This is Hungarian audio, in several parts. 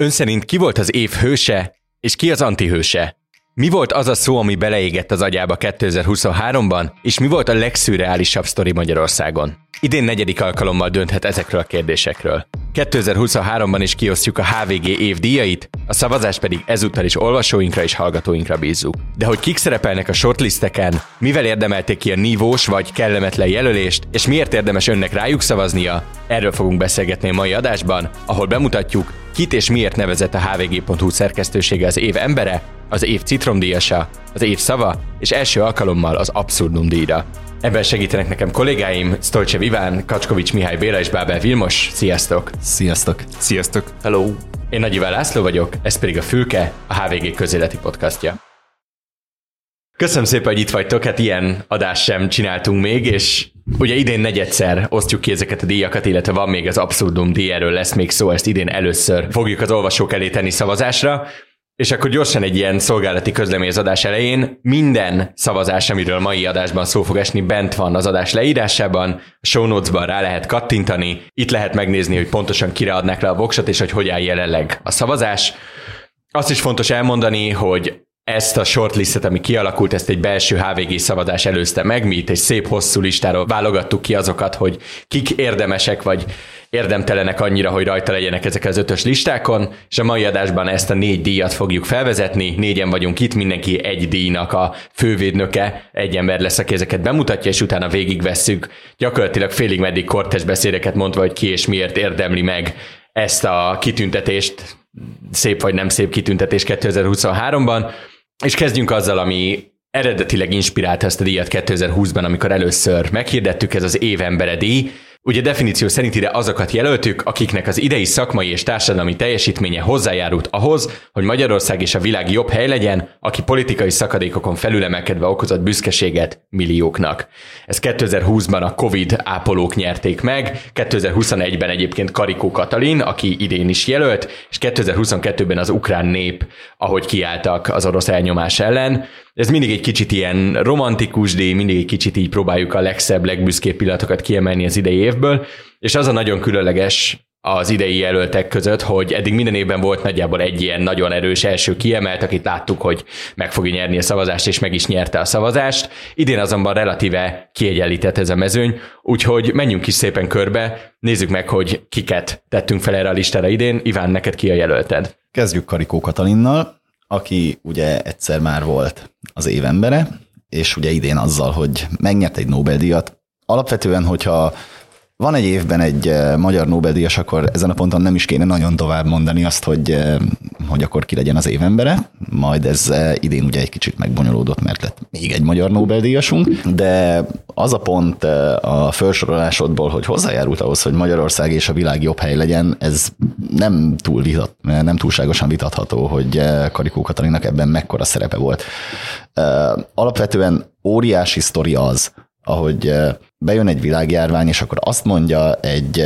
Ön szerint ki volt az év hőse, és ki az antihőse? Mi volt az a szó, ami beleégett az agyába 2023-ban, és mi volt a legszürreálisabb sztori Magyarországon? Idén negyedik alkalommal dönthet ezekről a kérdésekről. 2023-ban is kiosztjuk a HVG év díjait, a szavazás pedig ezúttal is olvasóinkra és hallgatóinkra bízzuk. De hogy kik szerepelnek a shortlisteken, mivel érdemelték ki a nívós vagy kellemetlen jelölést, és miért érdemes önnek rájuk szavaznia, erről fogunk beszélgetni a mai adásban, ahol bemutatjuk, kit és miért nevezett a hvg.hu szerkesztősége az év embere, az év citromdíjasa, az év szava, és első alkalommal az Abszurdum díjra. Ebben segítenek nekem kollégáim, Stolcsev Iván, Kacskovics Mihály Béla és Bábel Vilmos. Sziasztok! Sziasztok! Sziasztok! Hello! Én Nagy Iván László vagyok, ez pedig a Fülke, a HVG közéleti podcastja. Köszönöm szépen, hogy itt vagytok, hát ilyen adást sem csináltunk még, és ugye idén negyedszer osztjuk ki ezeket a díjakat, illetve van még az Abszurdum díj, erről lesz még szó, ezt idén először fogjuk az olvasók elé tenni szavazásra. És akkor gyorsan egy ilyen szolgálati közlemény az adás elején. Minden szavazás, amiről mai adásban szó fog esni, bent van az adás leírásában, a show notes-ban rá lehet kattintani, itt lehet megnézni, hogy pontosan kire adnak le a voksot, és hogy hogy áll jelenleg a szavazás. Azt is fontos elmondani, hogy ezt a shortlistet, ami kialakult, ezt egy belső HVG szavazás előzte meg, mi itt egy szép hosszú listáról válogattuk ki azokat, hogy kik érdemesek, vagy érdemtelenek annyira, hogy rajta legyenek ezek az ötös listákon, és a mai adásban ezt a négy díjat fogjuk felvezetni, négyen vagyunk itt, mindenki egy díjnak a fővédnöke, egy ember lesz, aki ezeket bemutatja, és utána végigvesszük. Gyakorlatilag félig meddig kortes beszédeket mondva, hogy ki és miért érdemli meg ezt a kitüntetést, szép vagy nem szép kitüntetés 2023-ban, és kezdjünk azzal, ami eredetileg inspirálta ezt a díjat 2020-ban, amikor először meghirdettük, ez az évembere díj, Ugye definíció szerint ide azokat jelöltük, akiknek az idei szakmai és társadalmi teljesítménye hozzájárult ahhoz, hogy Magyarország és a világ jobb hely legyen, aki politikai szakadékokon felülemelkedve okozott büszkeséget millióknak. Ez 2020-ban a Covid ápolók nyerték meg, 2021-ben egyébként Karikó Katalin, aki idén is jelölt, és 2022-ben az ukrán nép, ahogy kiálltak az orosz elnyomás ellen. Ez mindig egy kicsit ilyen romantikus díj, mindig egy kicsit így próbáljuk a legszebb, legbüszkébb pillanatokat kiemelni az idei évből, és az a nagyon különleges az idei jelöltek között, hogy eddig minden évben volt nagyjából egy ilyen nagyon erős első kiemelt, akit láttuk, hogy meg fogja nyerni a szavazást, és meg is nyerte a szavazást. Idén azonban relatíve kiegyenlített ez a mezőny, úgyhogy menjünk is szépen körbe, nézzük meg, hogy kiket tettünk fel erre a listára idén. Iván, neked ki a jelölted? Kezdjük Karikó Katalinnal, aki ugye egyszer már volt az évembere, és ugye idén azzal, hogy megnyert egy Nobel-díjat. Alapvetően, hogyha van egy évben egy eh, magyar Nobel-díjas, akkor ezen a ponton nem is kéne nagyon tovább mondani azt, hogy, eh, hogy akkor ki legyen az évembere. Majd ez eh, idén ugye egy kicsit megbonyolódott, mert lett még egy magyar Nobel-díjasunk, de az a pont a felsorolásodból, hogy hozzájárult ahhoz, hogy Magyarország és a világ jobb hely legyen, ez nem, túl vitat, nem túlságosan vitatható, hogy Karikó Katalinak ebben mekkora szerepe volt. Alapvetően óriási sztori az, ahogy bejön egy világjárvány, és akkor azt mondja egy,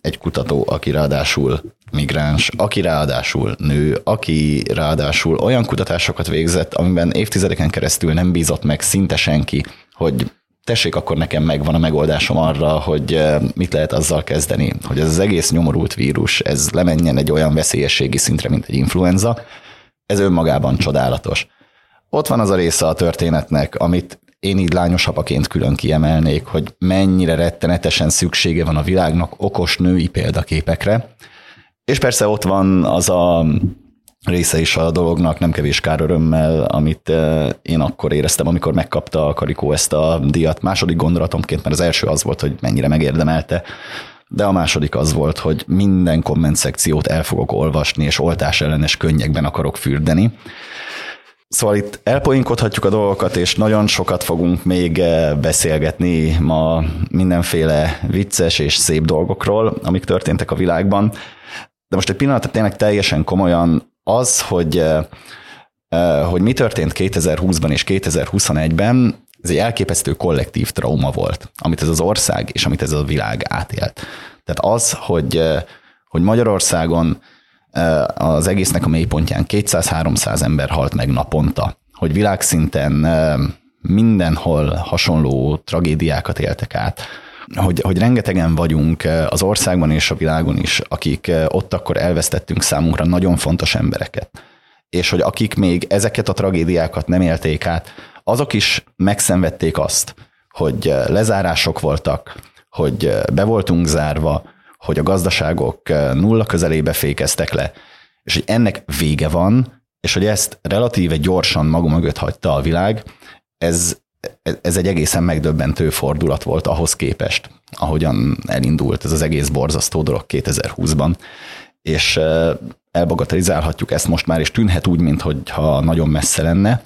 egy kutató, aki ráadásul migráns, aki ráadásul nő, aki ráadásul olyan kutatásokat végzett, amiben évtizedeken keresztül nem bízott meg szinte senki, hogy tessék, akkor nekem megvan a megoldásom arra, hogy mit lehet azzal kezdeni, hogy ez az egész nyomorult vírus, ez lemenjen egy olyan veszélyességi szintre, mint egy influenza, ez önmagában csodálatos. Ott van az a része a történetnek, amit én így lányos apaként külön kiemelnék, hogy mennyire rettenetesen szüksége van a világnak okos női példaképekre. És persze ott van az a része is a dolognak, nem kevés kár örömmel, amit eh, én akkor éreztem, amikor megkapta a Karikó ezt a díjat. Második gondolatomként, mert az első az volt, hogy mennyire megérdemelte, de a második az volt, hogy minden komment szekciót el fogok olvasni, és oltás ellenes könnyekben akarok fürdeni. Szóval itt elpoinkodhatjuk a dolgokat, és nagyon sokat fogunk még eh, beszélgetni ma mindenféle vicces és szép dolgokról, amik történtek a világban. De most egy pillanatra tényleg teljesen komolyan az, hogy, eh, eh, hogy mi történt 2020-ban és 2021-ben, ez egy elképesztő kollektív trauma volt, amit ez az ország és amit ez a világ átélt. Tehát az, hogy, hogy Magyarországon az egésznek a mélypontján 200-300 ember halt meg naponta, hogy világszinten mindenhol hasonló tragédiákat éltek át, hogy, hogy rengetegen vagyunk az országban és a világon is, akik ott akkor elvesztettünk számunkra nagyon fontos embereket. És hogy akik még ezeket a tragédiákat nem élték át, azok is megszenvedték azt, hogy lezárások voltak, hogy be voltunk zárva, hogy a gazdaságok nulla közelébe fékeztek le, és hogy ennek vége van, és hogy ezt relatíve gyorsan maga mögött hagyta a világ, ez, ez egy egészen megdöbbentő fordulat volt ahhoz képest, ahogyan elindult ez az egész borzasztó dolog 2020-ban. És elbagatelizálhatjuk ezt most már, és tűnhet úgy, mintha nagyon messze lenne,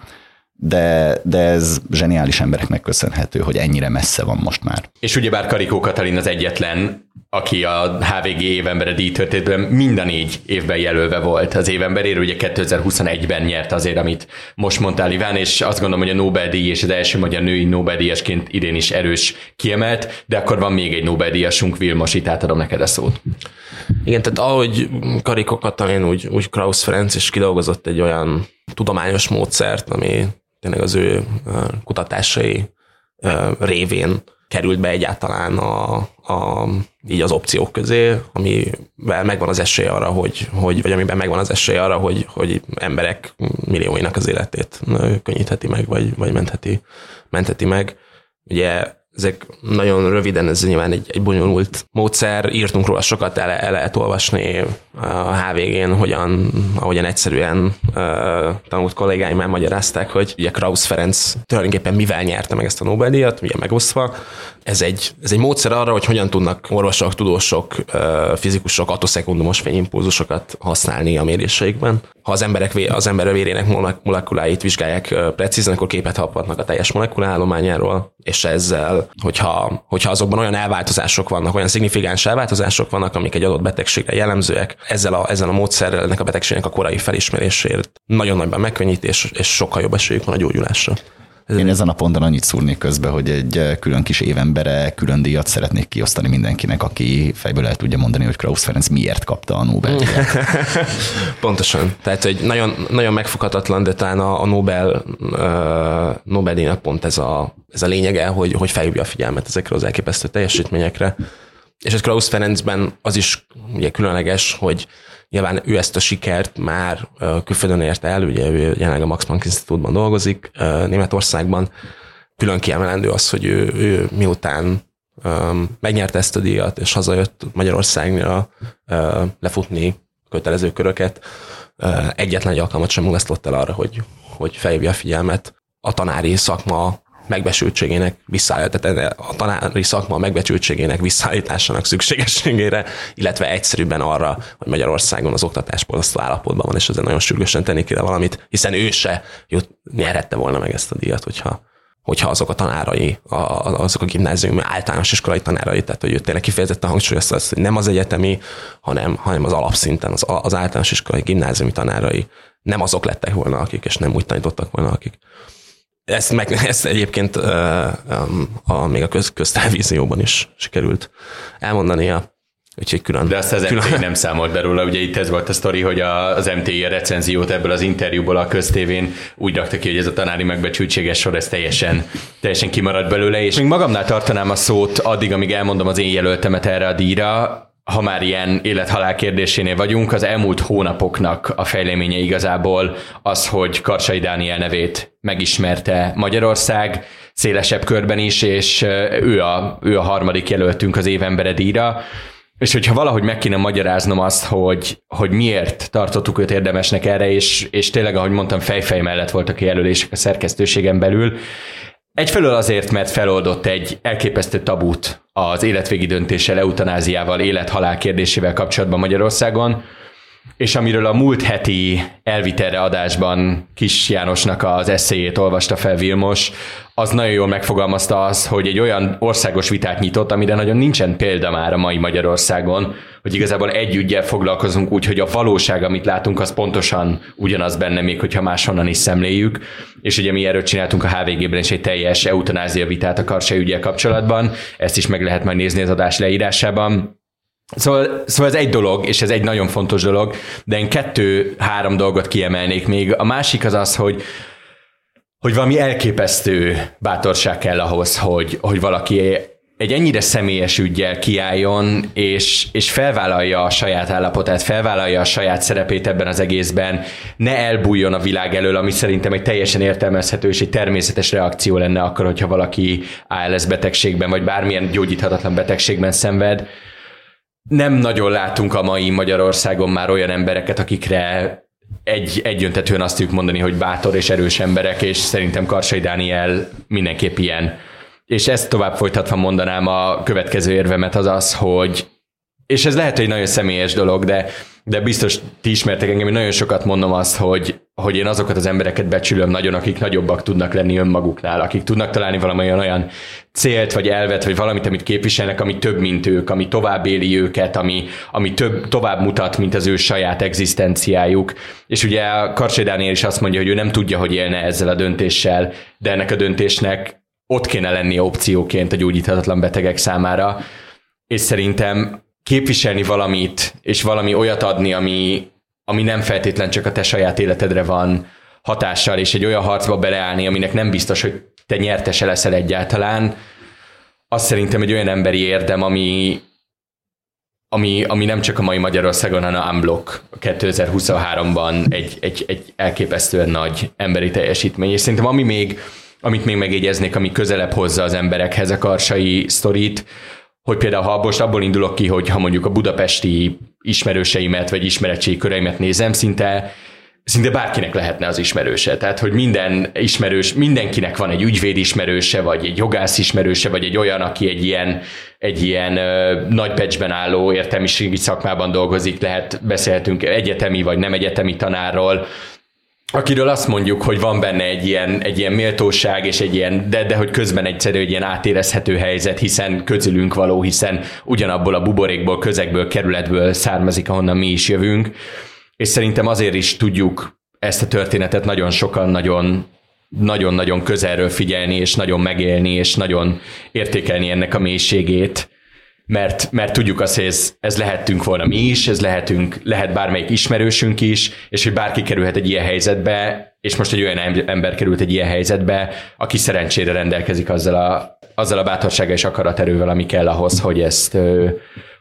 de, de ez zseniális embereknek köszönhető, hogy ennyire messze van most már. És ugyebár Karikó Katalin az egyetlen, aki a HVG évembere díjtörténetben minden négy évben jelölve volt az évemberére, ugye 2021-ben nyert azért, amit most mondtál Iván, és azt gondolom, hogy a Nobel-díj és az első magyar női Nobel-díjasként idén is erős kiemelt, de akkor van még egy Nobel-díjasunk, Vilmos, itt átadom neked a szót. Igen, tehát ahogy Karikó Katalin, úgy, úgy Krausz Ferenc is kidolgozott egy olyan tudományos módszert, ami tényleg az ő kutatásai révén került be egyáltalán a, a, így az opciók közé, amivel megvan az esély arra, hogy, hogy vagy amiben megvan az esély arra, hogy, hogy emberek millióinak az életét könnyítheti meg, vagy, vagy mentheti, mentheti meg. Ugye ezek nagyon röviden, ez nyilván egy, egy bonyolult módszer, írtunk róla sokat, el, el lehet olvasni a HVG-n, hogyan, ahogyan egyszerűen uh, tanult kollégáim elmagyarázták, hogy ugye Krausz Ferenc tulajdonképpen mivel nyerte meg ezt a Nobel-díjat, ugye megosztva. Ez egy, ez egy módszer arra, hogy hogyan tudnak orvosok, tudósok, uh, fizikusok atoszekundumos fényimpulzusokat használni a méréseikben. Ha az, emberek, az ember vérének molekuláit vizsgálják precízen, akkor képet haphatnak a teljes molekulaállományáról, és ezzel, hogyha, hogyha azokban olyan elváltozások vannak, olyan szignifikáns elváltozások vannak, amik egy adott betegségre jellemzőek, ezzel a, ezzel a módszerrel ennek a betegségnek a korai felismerésért nagyon nagyban megkönnyítés, és sokkal jobb esélyük van a gyógyulásra. Én ezen a ponton annyit szúrnék közbe, hogy egy eh, külön kis évembere külön díjat szeretnék kiosztani mindenkinek, aki fejből el tudja mondani, hogy Krausz Ferenc miért kapta a nobel Pontosan. Tehát, hogy nagyon, nagyon megfoghatatlan, de talán a, a Nobel, uh, Nobel-díjnak pont ez a, ez a lényege, hogy, hogy felhívja a figyelmet ezekre az elképesztő teljesítményekre. És ez Krausz Ferencben az is ugye különleges, hogy Nyilván ő ezt a sikert már külföldön érte el, ugye ő jelenleg a Max Planck Institute-ban dolgozik Németországban. Külön kiemelendő az, hogy ő, ő miután megnyerte ezt a díjat, és hazajött Magyarországra lefutni kötelező köröket, egyetlen egy alkalmat sem mulasztott el arra, hogy, hogy felhívja a figyelmet a tanári szakma megbecsültségének visszaállítására, a tanári szakma megbecsültségének visszaállításának szükségességére, illetve egyszerűbben arra, hogy Magyarországon az oktatás borzasztó állapotban van, és ezzel nagyon sürgősen tenni kéne valamit, hiszen ő se jut, nyerhette volna meg ezt a díjat, hogyha hogyha azok a tanárai, azok a gimnáziumi általános iskolai tanárai, tehát hogy ő tényleg kifejezetten hangsúlyozta azt, hogy nem az egyetemi, hanem, hanem az alapszinten az, az általános iskolai gimnáziumi tanárai nem azok lettek volna, akik, és nem úgy tanítottak volna, akik. Ezt, meg, ezt egyébként uh, um, a, még a köz, köztelevízióban is sikerült elmondania. Úgyhogy külön. De azt az külön... MTI nem számolt be róla, ugye itt ez volt a sztori, hogy a, az MTI a recenziót ebből az interjúból a köztévén úgy rakta ki, hogy ez a tanári megbecsültséges sor, ez teljesen, teljesen kimaradt belőle, és még magamnál tartanám a szót addig, amíg elmondom az én jelöltemet erre a díjra, ha már ilyen élethalál kérdésénél vagyunk, az elmúlt hónapoknak a fejleménye igazából az, hogy Karsai Dániel nevét megismerte Magyarország szélesebb körben is, és ő a, ő a harmadik jelöltünk az évembere díjra. És hogyha valahogy meg kéne magyaráznom azt, hogy, hogy miért tartottuk őt érdemesnek erre, és, és tényleg, ahogy mondtam, fejfej mellett voltak a jelölések a szerkesztőségen belül, Egyfelől azért, mert feloldott egy elképesztő tabut az életvégi döntéssel, eutanáziával, élet-halál kérdésével kapcsolatban Magyarországon, és amiről a múlt heti elviterre adásban Kis Jánosnak az eszéjét olvasta fel Vilmos, az nagyon jól megfogalmazta az, hogy egy olyan országos vitát nyitott, amire nagyon nincsen példa már a mai Magyarországon, hogy igazából egy ügyel foglalkozunk úgy, hogy a valóság, amit látunk, az pontosan ugyanaz benne, még hogyha máshonnan is szemléljük. És ugye mi erről csináltunk a HVG-ben is egy teljes eutanázia vitát a Karsai ügyel kapcsolatban, ezt is meg lehet majd nézni az adás leírásában. Szóval, szóval ez egy dolog, és ez egy nagyon fontos dolog, de én kettő-három dolgot kiemelnék még. A másik az az, hogy hogy valami elképesztő bátorság kell ahhoz, hogy, hogy valaki egy ennyire személyes ügyjel kiálljon, és, és felvállalja a saját állapotát, felvállalja a saját szerepét ebben az egészben, ne elbújjon a világ elől, ami szerintem egy teljesen értelmezhető és egy természetes reakció lenne akkor, hogyha valaki ALS betegségben, vagy bármilyen gyógyíthatatlan betegségben szenved. Nem nagyon látunk a mai Magyarországon már olyan embereket, akikre egy, egyöntetően azt tudjuk mondani, hogy bátor és erős emberek, és szerintem Karsai Dániel mindenképp ilyen. És ezt tovább folytatva mondanám a következő érvemet az az, hogy és ez lehet, egy nagyon személyes dolog, de, de biztos ti ismertek engem, hogy nagyon sokat mondom azt, hogy, hogy én azokat az embereket becsülöm nagyon, akik nagyobbak tudnak lenni önmaguknál, akik tudnak találni valamilyen olyan célt, vagy elvet, vagy valamit, amit képviselnek, ami több, mint ők, ami tovább éli őket, ami, ami több, tovább mutat, mint az ő saját egzisztenciájuk. És ugye Karsai Dániel is azt mondja, hogy ő nem tudja, hogy élne ezzel a döntéssel, de ennek a döntésnek ott kéne lenni opcióként a gyógyíthatatlan betegek számára, és szerintem képviselni valamit, és valami olyat adni, ami, ami nem feltétlen csak a te saját életedre van hatással, és egy olyan harcba beleállni, aminek nem biztos, hogy te nyertese leszel egyáltalán, az szerintem egy olyan emberi érdem, ami, ami, ami nem csak a mai Magyarországon, hanem unblock 2023-ban egy, egy, egy elképesztően nagy emberi teljesítmény. És szerintem ami még amit még megjegyeznék, ami közelebb hozza az emberekhez a karsai sztorit, hogy például ha most abból indulok ki, hogy ha mondjuk a budapesti ismerőseimet vagy ismeretségi köreimet nézem, szinte szinte bárkinek lehetne az ismerőse. Tehát, hogy minden ismerős, mindenkinek van egy ügyvéd ismerőse, vagy egy jogász ismerőse, vagy egy olyan, aki egy ilyen, egy ilyen ö, nagy pecsben álló értelmiségi szakmában dolgozik, lehet, beszélhetünk egyetemi vagy nem egyetemi tanárról, akiről azt mondjuk, hogy van benne egy ilyen, egy ilyen méltóság, és egy ilyen, de, de hogy közben egyszerű egy ilyen átérezhető helyzet, hiszen közülünk való, hiszen ugyanabból a buborékból, közegből, kerületből származik, ahonnan mi is jövünk. És szerintem azért is tudjuk ezt a történetet nagyon sokan nagyon nagyon-nagyon közelről figyelni, és nagyon megélni, és nagyon értékelni ennek a mélységét mert, mert tudjuk azt, hogy ez, ez lehetünk volna mi is, ez lehetünk, lehet bármelyik ismerősünk is, és hogy bárki kerülhet egy ilyen helyzetbe, és most egy olyan ember került egy ilyen helyzetbe, aki szerencsére rendelkezik azzal a, azzal a bátorsággal és akaraterővel, ami kell ahhoz, hogy ezt,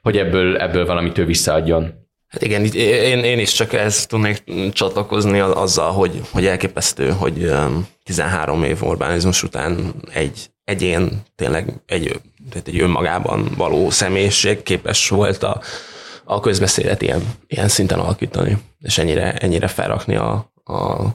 hogy ebből, ebből valamit ő visszaadjon. Hát igen, én, én is csak ezt tudnék csatlakozni azzal, hogy, hogy elképesztő, hogy 13 év Orbánizmus után egy egyén, tényleg egy tehát egy önmagában való személyiség képes volt a, a közbeszédet ilyen, ilyen szinten alakítani, és ennyire, ennyire felrakni a, a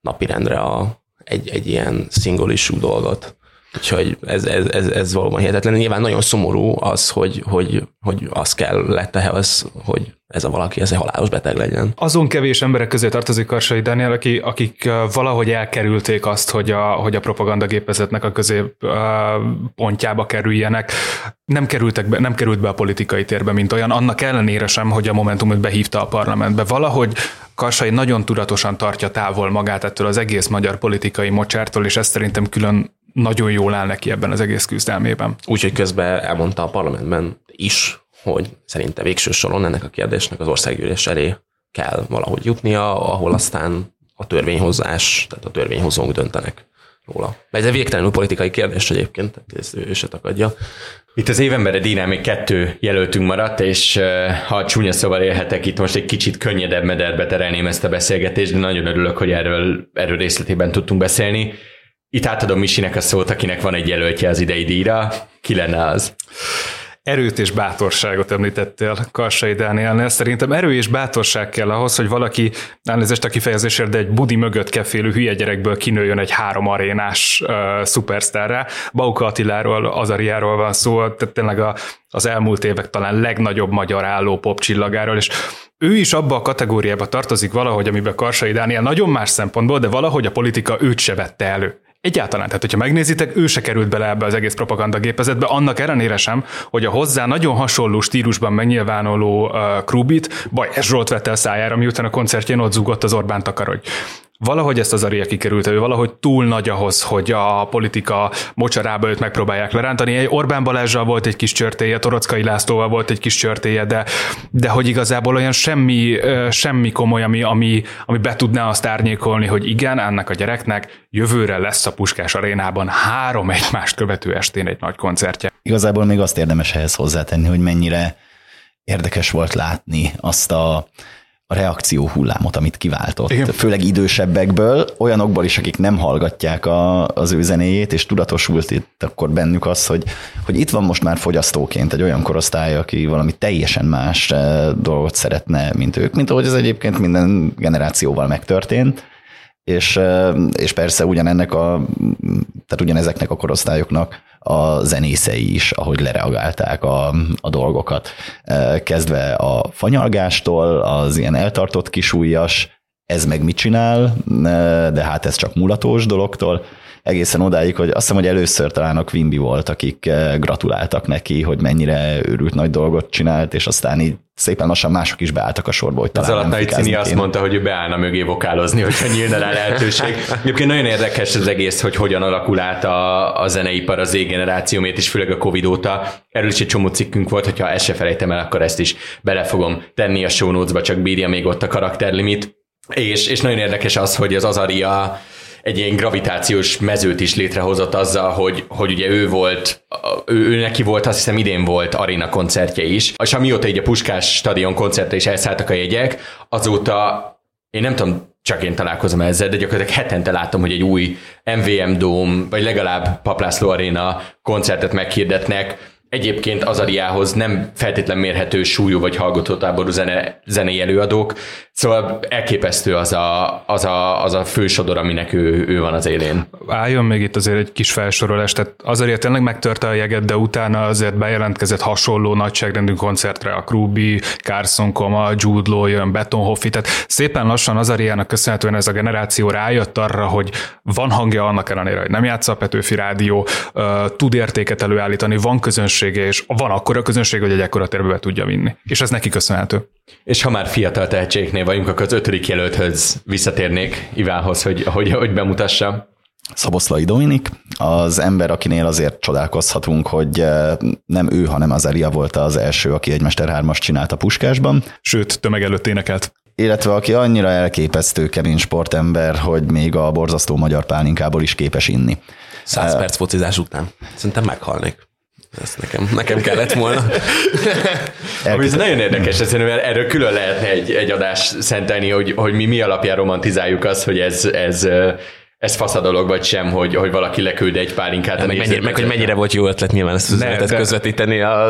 napirendre a, egy, egy ilyen issue dolgot. Úgyhogy ez, ez, ez, ez valóban hihetetlen. Nyilván nagyon szomorú az, hogy, hogy, hogy az kell lett ehhez, hogy ez a valaki, ez egy halálos beteg legyen. Azon kevés emberek közé tartozik Karsai Daniel, aki, akik valahogy elkerülték azt, hogy a, hogy a propagandagépezetnek a közép pontjába kerüljenek. Nem, kerültek be, nem került be a politikai térbe, mint olyan, annak ellenére sem, hogy a Momentumot behívta a parlamentbe. Valahogy Karsai nagyon tudatosan tartja távol magát ettől az egész magyar politikai mocsártól, és ez szerintem külön nagyon jól áll neki ebben az egész küzdelmében. Úgyhogy közben elmondta a parlamentben is, hogy szerinte végső soron ennek a kérdésnek az országgyűlés elé kell valahogy jutnia, ahol aztán a törvényhozás, tehát a törvényhozók döntenek róla. Ez egy végtelenül politikai kérdés egyébként, tehát ezt ő se takadja. Itt az évembere Dínál még kettő jelöltünk maradt, és ha csúnya szóval élhetek itt most egy kicsit könnyedebb mederbe terelném ezt a beszélgetést, de nagyon örülök, hogy erről, erről részletében tudtunk beszélni. Itt átadom Misinek a szót, akinek van egy jelöltje az idei díjra. Ki lenne az? Erőt és bátorságot említettél Karsai Dánielnél. Szerintem erő és bátorság kell ahhoz, hogy valaki, elnézést a kifejezésért, de egy budi mögött kefélő hülye gyerekből kinőjön egy három arénás uh, szupersztárra. Bauka Attiláról, Azariáról van szó, tehát tényleg a, az elmúlt évek talán legnagyobb magyar álló pop csillagáról, és ő is abba a kategóriába tartozik valahogy, amiben Karsai Dániel nagyon más szempontból, de valahogy a politika őt se vette elő. Egyáltalán, tehát hogyha megnézitek, ő se került bele ebbe az egész propagandagépezetbe, annak ellenére sem, hogy a hozzá nagyon hasonló stílusban megnyilvánuló uh, Krubit Bajás Zsolt vette a szájára, miután a koncertjén ott zúgott az Orbán takarodj. Valahogy ezt az Aria kikerült, ő valahogy túl nagy ahhoz, hogy a politika mocsarába őt megpróbálják lerántani. Egy Orbán Balázsral volt egy kis csörtéje, Torockai Lászlóval volt egy kis csörtéje, de, de hogy igazából olyan semmi, semmi komoly, ami, ami, ami be tudná azt árnyékolni, hogy igen, ennek a gyereknek jövőre lesz a Puskás arénában három egymást követő estén egy nagy koncertje. Igazából még azt érdemes ehhez hozzátenni, hogy mennyire érdekes volt látni azt a, a reakció hullámot, amit kiváltott. Igen. Főleg idősebbekből, olyanokból is, akik nem hallgatják a, az ő zenéjét, és tudatosult itt akkor bennük az, hogy, hogy itt van most már fogyasztóként egy olyan korosztály, aki valami teljesen más eh, dolgot szeretne, mint ők, mint ahogy ez egyébként minden generációval megtörtént és, és persze ugyanennek a, tehát ugyanezeknek a korosztályoknak a zenészei is, ahogy lereagálták a, a dolgokat. Kezdve a fanyalgástól, az ilyen eltartott kisúlyas, ez meg mit csinál, de hát ez csak mulatós dologtól, egészen odáig, hogy azt hiszem, hogy először talán a Quimby volt, akik eh, gratuláltak neki, hogy mennyire őrült nagy dolgot csinált, és aztán így szépen lassan mások is beálltak a sorba, hogy talán Az alatt Cini azt mondta, hogy ő beállna mögé vokálozni, hogyha nyílna rá lehetőség. Egyébként nagyon érdekes az egész, hogy hogyan alakul át a, a zeneipar az Z-generációmét, és főleg a Covid óta. Erről is egy csomó cikkünk volt, hogyha ezt se felejtem el, akkor ezt is bele fogom tenni a show notes-ba, csak bírja még ott a karakterlimit. És, és nagyon érdekes az, hogy az Azaria egy ilyen gravitációs mezőt is létrehozott azzal, hogy, hogy ugye ő volt, ő, ő neki volt, azt hiszem idén volt arena koncertje is, és amióta így a Puskás stadion koncertre is elszálltak a jegyek, azóta én nem tudom, csak én találkozom ezzel, de gyakorlatilag hetente látom, hogy egy új MVM Dome, vagy legalább Paplászló Arena koncertet meghirdetnek, egyébként az Ariához nem feltétlen mérhető súlyú vagy hallgatótáború zene, zenei előadók, szóval elképesztő az a, az a, az a fősodor, aminek ő, ő van az élén. Álljon még itt azért egy kis felsorolás, tehát azért tényleg megtörte a jeget, de utána azért bejelentkezett hasonló nagyságrendű koncertre. A Krubi, Carson Koma, Jude Law jön, Beton tehát szépen lassan az Ariának köszönhetően ez a generáció rájött arra, hogy van hangja annak ellenére, hogy nem játsza a Petőfi Rádió, tud értéket előállítani, van közönség, közönsége, és van akkora közönség, hogy egy ekkora térbe tudja vinni. És ez neki köszönhető. És ha már fiatal tehetségnél vagyunk, akkor az ötödik jelölthöz visszatérnék Ivánhoz, hogy, hogy, hogy bemutassa. Szaboszlai Dominik, az ember, akinél azért csodálkozhatunk, hogy eh, nem ő, hanem az Elia volt az első, aki egy Mester 3 csinált a Puskásban. Sőt, tömeg előtt énekelt. Illetve aki annyira elképesztő kemény sportember, hogy még a borzasztó magyar pálinkából is képes inni. Száz perc focizás után. Szerintem meghalnék. Ezt nekem, nekem kellett volna. Ami ez nagyon érdekes, ez erről külön lehetne egy, egy adást szentelni, hogy, hogy mi mi alapján romantizáljuk azt, hogy ez, ez ez fasz a dolog, vagy sem, hogy, hogy valaki leküld egy pálinkát. Ja, meg, mennyire, meg hogy mennyire volt jó ötlet nyilván ezt ne, de, közvetíteni a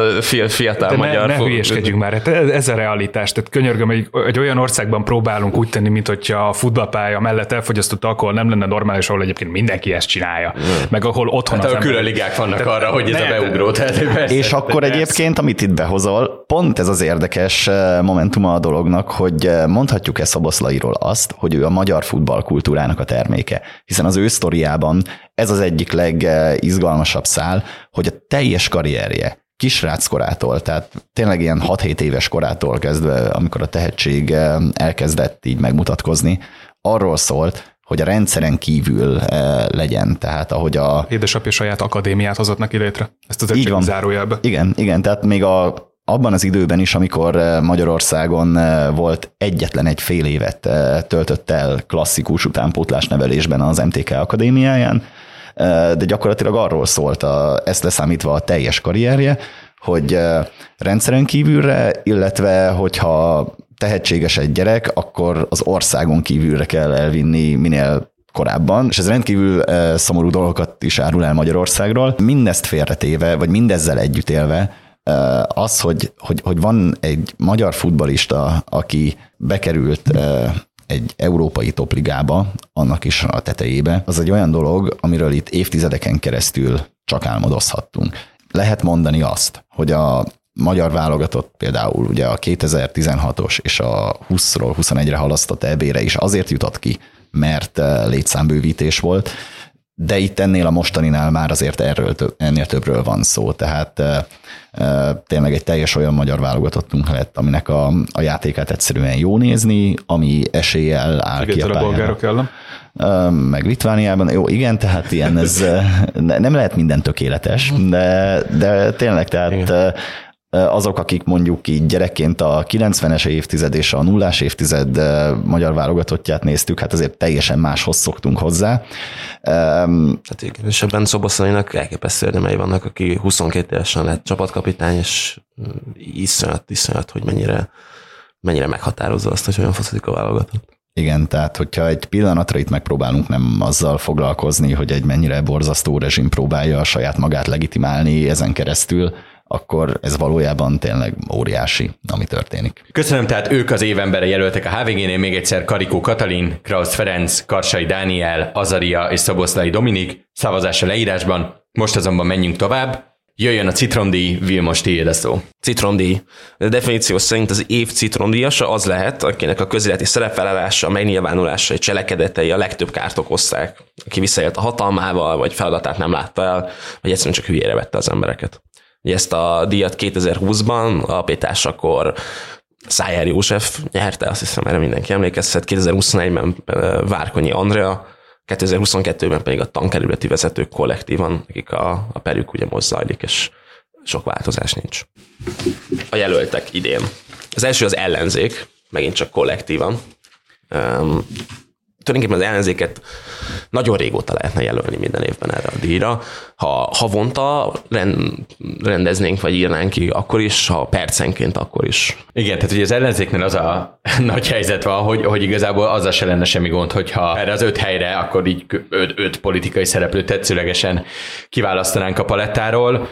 fiatal de magyar. Ne, ne hülyeskedjünk már, hát ez a realitás. Tehát könyörgöm, egy, egy olyan országban próbálunk úgy tenni, mint hogyha a futballpálya mellett elfogyasztott alkohol nem lenne normális, ahol egyébként mindenki ezt csinálja. Mm. Meg ahol otthon hát az külön ligák vannak tehát, arra, hogy ez ne, a beugró. Tehát, persze, és akkor persze. egyébként, amit itt behozol, pont ez az érdekes eh, momentuma a dolognak, hogy eh, mondhatjuk e Szoboszlairól azt, hogy ő a magyar futballkultúrának a terméke hiszen az ő sztoriában ez az egyik legizgalmasabb szál, hogy a teljes karrierje kisrác korától, tehát tényleg ilyen 6-7 éves korától kezdve, amikor a tehetség elkezdett így megmutatkozni, arról szólt, hogy a rendszeren kívül legyen, tehát ahogy a... Édesapja saját akadémiát hozott neki létre. Ezt az egy zárójelbe. Igen, igen, tehát még a abban az időben is, amikor eh, Magyarországon eh, volt egyetlen egy fél évet eh, töltött el klasszikus utánpótlás nevelésben az MTK Akadémiáján, de gyakorlatilag arról szólt, a, ezt leszámítva a teljes karrierje, hogy rendszeren kívülre, illetve hogyha tehetséges egy gyerek, akkor az országon kívülre kell elvinni minél korábban, és ez rendkívül szomorú dolgokat is árul el Magyarországról. Mindezt félretéve, vagy mindezzel együtt élve, az, hogy, hogy, hogy van egy magyar futbalista, aki bekerült egy európai topligába, annak is a tetejébe, az egy olyan dolog, amiről itt évtizedeken keresztül csak álmodozhattunk. Lehet mondani azt, hogy a magyar válogatott például ugye a 2016-os és a 20-ról 21-re halasztott EB-re is azért jutott ki, mert létszámbővítés volt, de itt ennél a mostaninál már azért erről több, ennél többről van szó, tehát e, e, tényleg egy teljes olyan magyar válogatottunk lett, aminek a, a játékát egyszerűen jó nézni, ami eséllyel áll ki a a bolgárok ellen. E, meg Litvániában, jó, igen, tehát ilyen ez ne, nem lehet minden tökéletes, de, de tényleg, tehát igen azok, akik mondjuk így gyerekként a 90-es évtized és a nullás évtized magyar válogatottját néztük, hát azért teljesen máshoz szoktunk hozzá. Hát igen, és ebben Szoboszlainak elképesztő érdemei vannak, aki 22 évesen lett csapatkapitány, és iszonyat, iszonyat, hogy mennyire, mennyire meghatározza azt, hogy olyan foszik a válogatott. Igen, tehát hogyha egy pillanatra itt megpróbálunk nem azzal foglalkozni, hogy egy mennyire borzasztó rezsim próbálja a saját magát legitimálni ezen keresztül, akkor ez valójában tényleg óriási, ami történik. Köszönöm, tehát ők az évembere jelöltek a HVG-nél, még egyszer Karikó Katalin, Krausz Ferenc, Karsai Dániel, Azaria és Szaboszlai Dominik, szavazás a leírásban. Most azonban menjünk tovább. Jöjjön a citromdíj, Vilmos tiéd a szó. Citromdíj. De definíció szerint az év citromdíjasa az lehet, akinek a közéleti szerepvállalása, megnyilvánulása és cselekedetei a legtöbb kárt okozták, aki visszaélt a hatalmával, vagy feladatát nem látta el, vagy egyszerűen csak hülyére vette az embereket. Ezt a díjat 2020-ban a pétásakor Szájer József nyerte, azt hiszem erre mindenki emlékezhet, 2021-ben Várkonyi Andrea, 2022-ben pedig a tankerületi vezetők kollektívan, akik a, a perük ugye most zajlik, és sok változás nincs. A jelöltek idén. Az első az ellenzék, megint csak kollektívan tulajdonképpen az ellenzéket nagyon régóta lehetne jelölni minden évben erre a díjra. Ha havonta rendeznénk, vagy írnánk ki, akkor is, ha percenként, akkor is. Igen, tehát ugye az ellenzéknél az a nagy helyzet van, hogy, hogy igazából az se lenne semmi gond, hogyha erre az öt helyre, akkor így öt, öt politikai szereplőt tetszőlegesen kiválasztanánk a palettáról.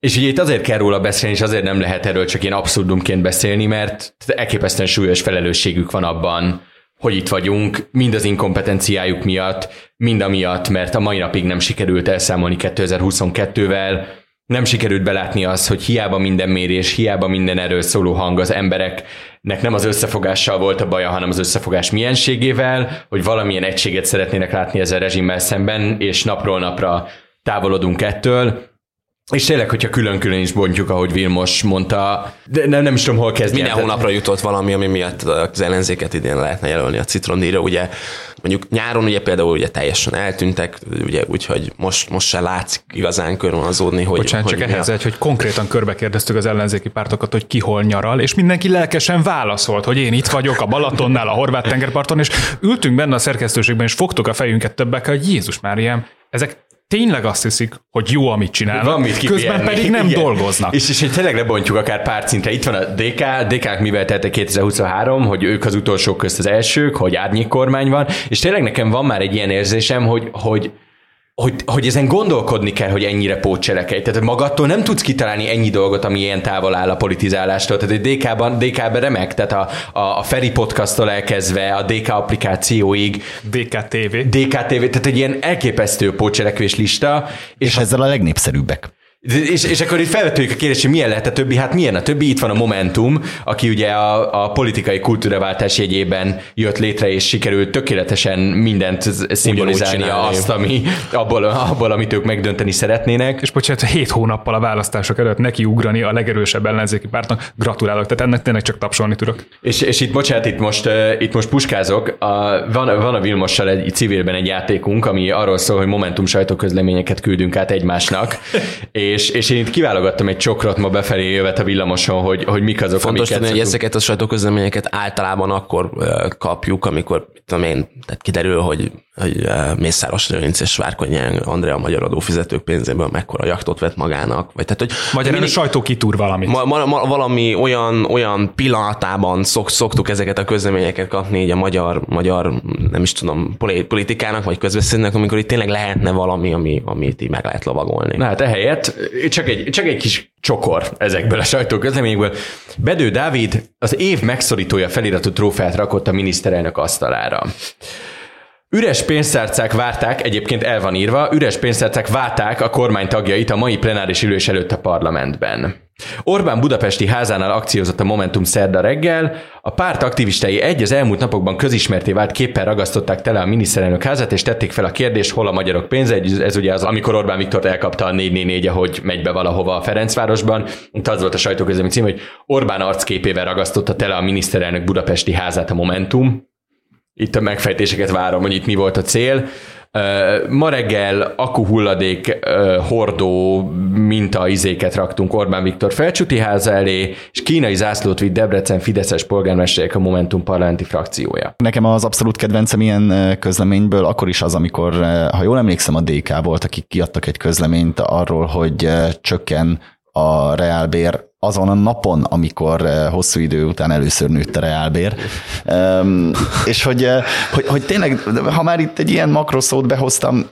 És ugye itt azért kell róla beszélni, és azért nem lehet erről csak ilyen abszurdumként beszélni, mert elképesztően súlyos felelősségük van abban, hogy itt vagyunk, mind az inkompetenciájuk miatt, mind amiatt, mert a mai napig nem sikerült elszámolni 2022-vel, nem sikerült belátni azt, hogy hiába minden mérés, hiába minden erről szóló hang az embereknek nem az összefogással volt a baja, hanem az összefogás mienségével, hogy valamilyen egységet szeretnének látni ezzel a rezsimmel szemben, és napról napra távolodunk ettől. És tényleg, hogyha külön-külön is bontjuk, ahogy Vilmos mondta, de nem, nem is tudom, hol kezdeni. Minden hónapra jutott valami, ami miatt az ellenzéket idén lehetne jelölni a citrondíjra. Ugye mondjuk nyáron ugye például ugye teljesen eltűntek, ugye úgyhogy most, most se látszik igazán körvonalazódni, hogy... Bocsánat, hogy csak ehhez egy, hogy konkrétan körbe kérdeztük az ellenzéki pártokat, hogy ki hol nyaral, és mindenki lelkesen válaszolt, hogy én itt vagyok a Balatonnál, a Horvát tengerparton, és ültünk benne a szerkesztőségben, és fogtuk a fejünket többek, hogy Jézus Máriám, ezek tényleg azt hiszik, hogy jó, amit csinálnak, Van mit közben pedig nem igen. dolgoznak. És, és tényleg lebontjuk akár pártszintre. Itt van a DK, DK-k mivel tette 2023, hogy ők az utolsók közt az elsők, hogy árnyék kormány van, és tényleg nekem van már egy ilyen érzésem, hogy, hogy hogy, hogy ezen gondolkodni kell, hogy ennyire pótcselekedj. Tehát magadtól nem tudsz kitalálni ennyi dolgot, ami ilyen távol áll a politizálástól. Tehát egy DK-ban, DK-ben remek, tehát a, a, a Feri podcasttól elkezdve, a DK applikációig. DKTV. DKTV, tehát egy ilyen elképesztő pótcselekvés lista. És, és ezzel a legnépszerűbbek. És, és akkor itt felvetődik a kérdés, hogy milyen lehet a többi? Hát milyen a többi? Itt van a Momentum, aki ugye a, a politikai kultúraváltás jegyében jött létre, és sikerült tökéletesen mindent szimbolizálni azt, ami abból, abból, amit ők megdönteni szeretnének. És bocsánat, hét hónappal a választások előtt neki ugrani a legerősebb ellenzéki pártnak, gratulálok, tehát ennek tényleg csak tapsolni tudok. És, és itt, bocsánat, itt most, itt most puskázok, a, van, van a Vilmossal egy civilben egy játékunk, ami arról szól, hogy Momentum sajtóközleményeket küldünk át egymásnak, és és, és én itt kiválogattam egy csokrot ma befelé jövet a villamoson, hogy, hogy mik azok, Fontos tudni, hogy ezeket a sajtóközleményeket általában akkor kapjuk, amikor tudom én, tehát kiderül, hogy hogy Mészáros Lőrinc és Várkonyi Andrea magyar adófizetők pénzéből mekkora jaktot vett magának. Vagy tehát, hogy Magyarán mindig, a sajtó kitúr valamit. Ma, ma, ma, valami olyan, olyan pillanatában szok, szoktuk ezeket a közleményeket kapni így a magyar, magyar, nem is tudom, politikának vagy közbeszédnek, amikor itt tényleg lehetne valami, ami, amit így meg lehet lovagolni. Na hát ehelyett csak egy, csak egy kis csokor ezekből a sajtóközleményekből. Bedő Dávid az év megszorítója feliratú trófeát rakott a miniszterelnök asztalára. Üres pénztárcák várták, egyébként el van írva, üres pénztárcák várták a kormány tagjait a mai plenáris ülés előtt a parlamentben. Orbán budapesti házánál akciózott a Momentum szerda reggel, a párt aktivistái egy az elmúlt napokban közismerté vált képpel ragasztották tele a miniszterelnök házát, és tették fel a kérdést, hol a magyarok pénze. Ez ugye az, amikor Orbán Viktor elkapta a 444 ahogy megy be valahova a Ferencvárosban. Itt az volt a sajtóközlemény cím, hogy Orbán arcképével ragasztotta tele a miniszterelnök budapesti házát a Momentum. Itt a megfejtéseket várom, hogy itt mi volt a cél. Ma reggel akkuhulladék hordó minta izéket raktunk Orbán Viktor felcsúti háza elé, és kínai zászlót vitt Debrecen Fideszes polgármesterek a Momentum parlamenti frakciója. Nekem az abszolút kedvencem ilyen közleményből akkor is az, amikor, ha jól emlékszem, a DK volt, akik kiadtak egy közleményt arról, hogy csökken a reálbér azon a napon, amikor eh, hosszú idő után először nőtt a reálbér. és hogy, eh, hogy, hogy tényleg, ha már itt egy ilyen makroszót behoztam,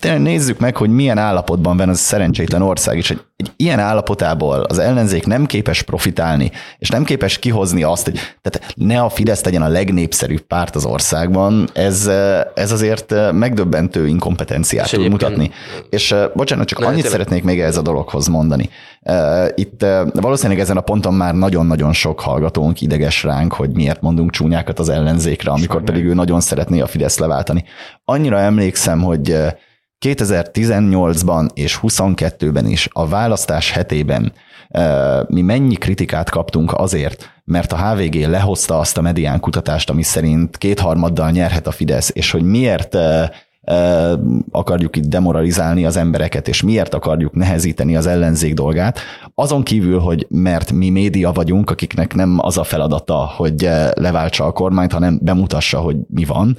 tényleg nézzük meg, hogy milyen állapotban van az szerencsétlen ország, és egy, egy ilyen állapotából az ellenzék nem képes profitálni, és nem képes kihozni azt, hogy tehát ne a Fidesz legyen a legnépszerűbb párt az országban, ez, eh, ez azért megdöbbentő inkompetenciát tud mutatni. És bocsánat, csak annyit szeretnék még ez a dologhoz mondani. Itt valószínűleg ezen a ponton már nagyon-nagyon sok hallgatónk ideges ránk, hogy miért mondunk csúnyákat az ellenzékre, amikor Sajnán. pedig ő nagyon szeretné a Fidesz leváltani. Annyira emlékszem, hogy 2018-ban és 22-ben is a választás hetében mi mennyi kritikát kaptunk azért, mert a HVG lehozta azt a medián kutatást, ami szerint kétharmaddal nyerhet a Fidesz, és hogy miért akarjuk itt demoralizálni az embereket, és miért akarjuk nehezíteni az ellenzék dolgát. Azon kívül, hogy mert mi média vagyunk, akiknek nem az a feladata, hogy leváltsa a kormányt, hanem bemutassa, hogy mi van.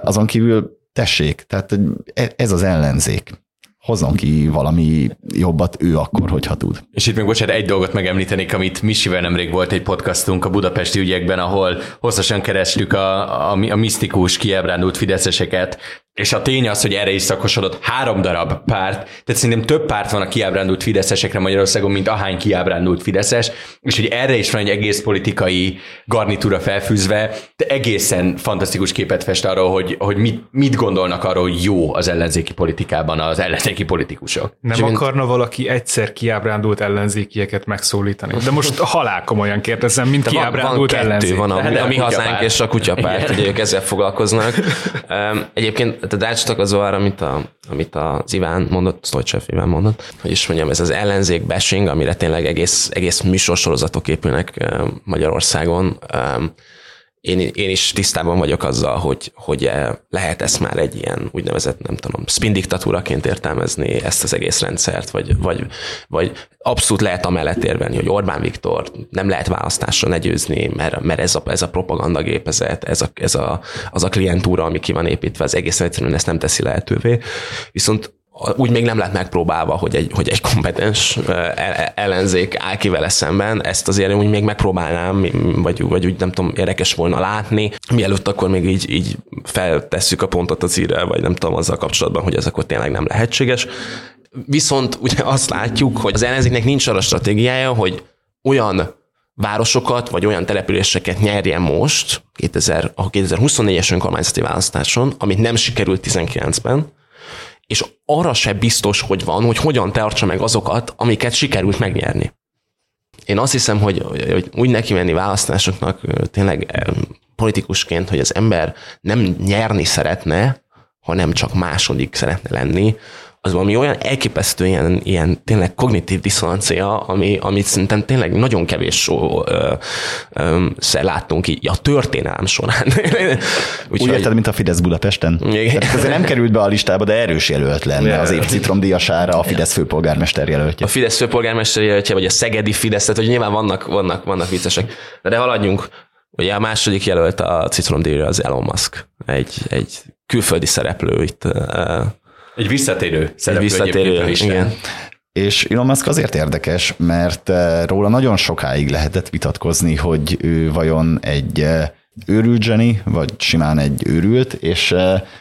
Azon kívül tessék, tehát e, ez az ellenzék hozzon ki valami jobbat ő akkor, hogyha tud. És itt még bocsánat, egy dolgot megemlítenék, amit Misivel nemrég volt egy podcastunk a budapesti ügyekben, ahol hosszasan kerestük a, a, a misztikus, kiábrándult fideszeseket, és a tény az, hogy erre is szakosodott három darab párt, tehát szerintem több párt van a kiábrándult fideszesekre Magyarországon, mint ahány kiábrándult fideszes, és hogy erre is van egy egész politikai garnitúra felfűzve, de egészen fantasztikus képet fest arról, hogy, hogy mit, mit gondolnak arról, hogy jó az ellenzéki politikában az ellenzéki politikusok. Nem és akarna én... valaki egyszer kiábrándult ellenzékieket megszólítani? De most halál komolyan kérdezem, mint kiábrándult van, van ellenzék. Van a, a, a mi hazánk és a kutyapárt, hogy ők ezzel foglalkoznak. Egyébként tehát rácsatlakozó arra, amit, a, amit az Iván mondott, Sztojcsev Iván mondott, hogy is mondjam, ez az ellenzék bashing, amire tényleg egész, egész műsorsorozatok épülnek Magyarországon, én, én is tisztában vagyok azzal, hogy, hogy lehet ezt már egy ilyen úgynevezett, nem tudom, spin diktatúraként értelmezni ezt az egész rendszert, vagy, vagy, vagy abszolút lehet amellett érvelni, hogy Orbán Viktor nem lehet választásra ne győzni, mert, mert ez a, ez a propagandagépezet, ez, a, ez a, az a klientúra, ami ki van építve, az egész egyszerűen ezt nem teszi lehetővé. Viszont úgy még nem lett megpróbálva, hogy egy, hogy egy kompetens ellenzék áll ki vele szemben, ezt azért úgy még megpróbálnám, vagy, vagy úgy nem tudom, érdekes volna látni, mielőtt akkor még így, így feltesszük a pontot az írre, vagy nem tudom, azzal kapcsolatban, hogy ez akkor tényleg nem lehetséges. Viszont ugye azt látjuk, hogy az ellenzéknek nincs arra stratégiája, hogy olyan városokat, vagy olyan településeket nyerjen most, 2000, a 2024-es önkormányzati választáson, amit nem sikerült 19-ben, és arra se biztos, hogy van, hogy hogyan tartsa meg azokat, amiket sikerült megnyerni. Én azt hiszem, hogy, hogy úgy neki menni választásoknak tényleg politikusként, hogy az ember nem nyerni szeretne, hanem csak második szeretne lenni, az valami olyan elképesztő ilyen, ilyen tényleg kognitív diszonancia, ami, amit szerintem tényleg nagyon kevés ö, ö, szer láttunk így a történelem során. Úgy, Úgy érted, mint a Fidesz Budapesten? Igen. Ezért nem került be a listába, de erős jelölt lenne az év citromdíjasára a Fidesz főpolgármester jelöltje. A Fidesz főpolgármester jelöltje, vagy a Szegedi Fidesz, tehát hogy nyilván vannak, vannak, vannak viccesek. De haladjunk. Ugye a második jelölt a citromdíjra az Elon Musk, egy, egy külföldi szereplő itt egy visszatérő szereplő Egy visszatérő, igen. És Elon Musk azért érdekes, mert eh, róla nagyon sokáig lehetett vitatkozni, hogy ő vajon egy eh, őrült zseni, vagy simán egy őrült, és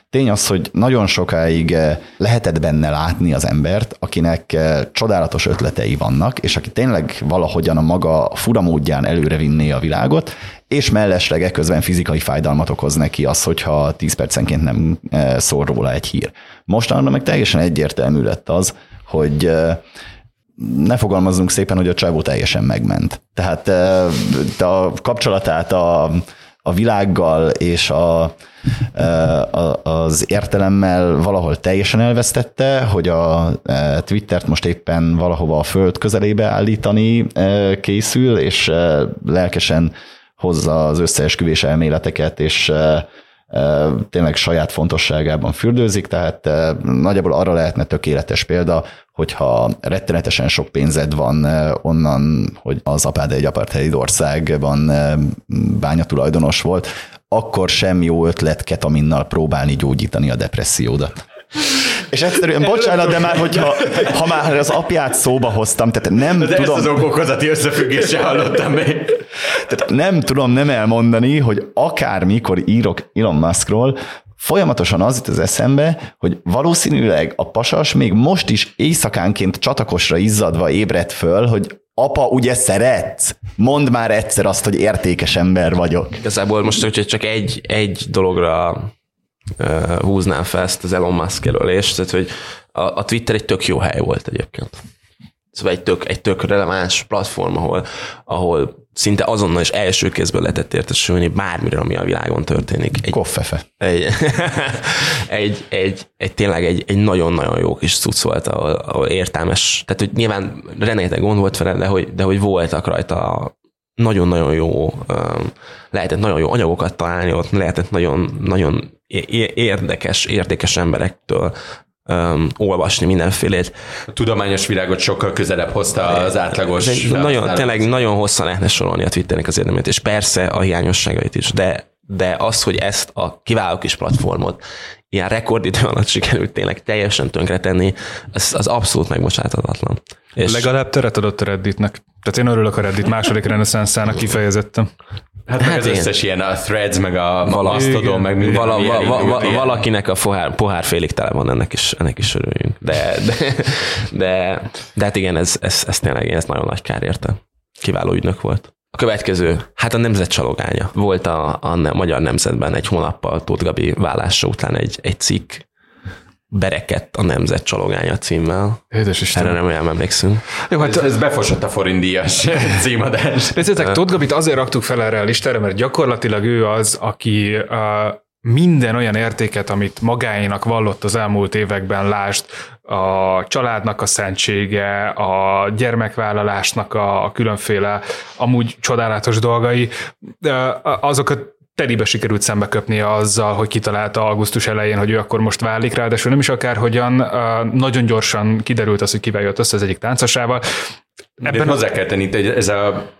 tény az, hogy nagyon sokáig lehetett benne látni az embert, akinek csodálatos ötletei vannak, és aki tényleg valahogyan a maga furamódján előre vinné a világot, és mellesleg közben fizikai fájdalmat okoz neki az, hogyha 10 percenként nem szól róla egy hír. Mostanra meg teljesen egyértelmű lett az, hogy ne fogalmazzunk szépen, hogy a csávó teljesen megment. Tehát a kapcsolatát a, a világgal és a, a, az értelemmel valahol teljesen elvesztette, hogy a Twittert most éppen valahova a föld közelébe állítani készül, és lelkesen hozza az összeesküvés elméleteket, és tényleg saját fontosságában fürdőzik, tehát nagyjából arra lehetne tökéletes példa, hogyha rettenetesen sok pénzed van onnan, hogy az apád egy apartheid országban bányatulajdonos volt, akkor sem jó ötlet ketaminnal próbálni gyógyítani a depressziódat. És egyszerűen, bocsánat, de már hogyha ha már az apját szóba hoztam, tehát nem de tudom... Ezt az okokozati összefüggést hallottam még. Tehát nem tudom nem elmondani, hogy akármikor írok Elon Muskról, folyamatosan az itt az eszembe, hogy valószínűleg a pasas még most is éjszakánként csatakosra izzadva ébredt föl, hogy apa, ugye szeretsz? Mondd már egyszer azt, hogy értékes ember vagyok. Igazából most, hogyha csak egy, egy dologra uh, húznám fel ezt az Elon Musk jelölést, tehát hogy a, a Twitter egy tök jó hely volt egyébként. Szóval egy tök, egy tök releváns platform, ahol, ahol szinte azonnal és első kézből lehetett értesülni bármire, ami a világon történik. Egy, Koffefe. Egy, egy, egy, egy, tényleg egy, egy nagyon-nagyon jó kis cucc volt, ahol, ahol értelmes, tehát hogy nyilván rengeteg gond volt vele, de hogy, de hogy voltak rajta nagyon-nagyon jó, lehetett nagyon jó anyagokat találni, ott lehetett nagyon, nagyon érdekes, értékes emberektől um, olvasni mindenfélét. A tudományos világot sokkal közelebb hozta az átlagos. Nagyon, tényleg nagyon hosszan lehetne sorolni a Twitternek az érdemét, és persze a hiányosságait is, de, de az, hogy ezt a kiváló kis platformot ilyen rekordidő alatt sikerült tényleg teljesen tönkretenni, az, az abszolút megbocsáthatatlan. És Legalább teret adott a Redditnek. Tehát én örülök a Reddit második reneszánszának kifejezettem. Hát, hát meg az összes ilyen a threads, meg a Mastodon, meg minden. Vala, va, va, va, valakinek a pohár, pohár félig tele van, ennek is, ennek is örüljünk. De, de, de, de hát igen, ez, ez, ez tényleg ez nagyon nagy kár érte. Kiváló ügynök volt. A következő, hát a nemzet csalogánya. Volt a, a magyar nemzetben egy hónappal Tóth Gabi vállása után egy, egy cikk, berekett a Nemzet csalogánya címmel. Édes Isten. Erre nem olyan emlékszünk. Jó, hát ez, ez befosott a forindíjas címadás. Nézzétek, Tóth Gabit azért raktuk fel erre a listára, mert gyakorlatilag ő az, aki uh, minden olyan értéket, amit magáénak vallott az elmúlt években, lást, a családnak a szentsége, a gyermekvállalásnak a, a különféle amúgy csodálatos dolgai, azokat telibe sikerült szembeköpni azzal, hogy kitalálta augusztus elején, hogy ő akkor most válik, ráadásul nem is akárhogyan, nagyon gyorsan kiderült az, hogy kivel jött össze az egyik táncosával. Ebben hozzá kell tenni, ez a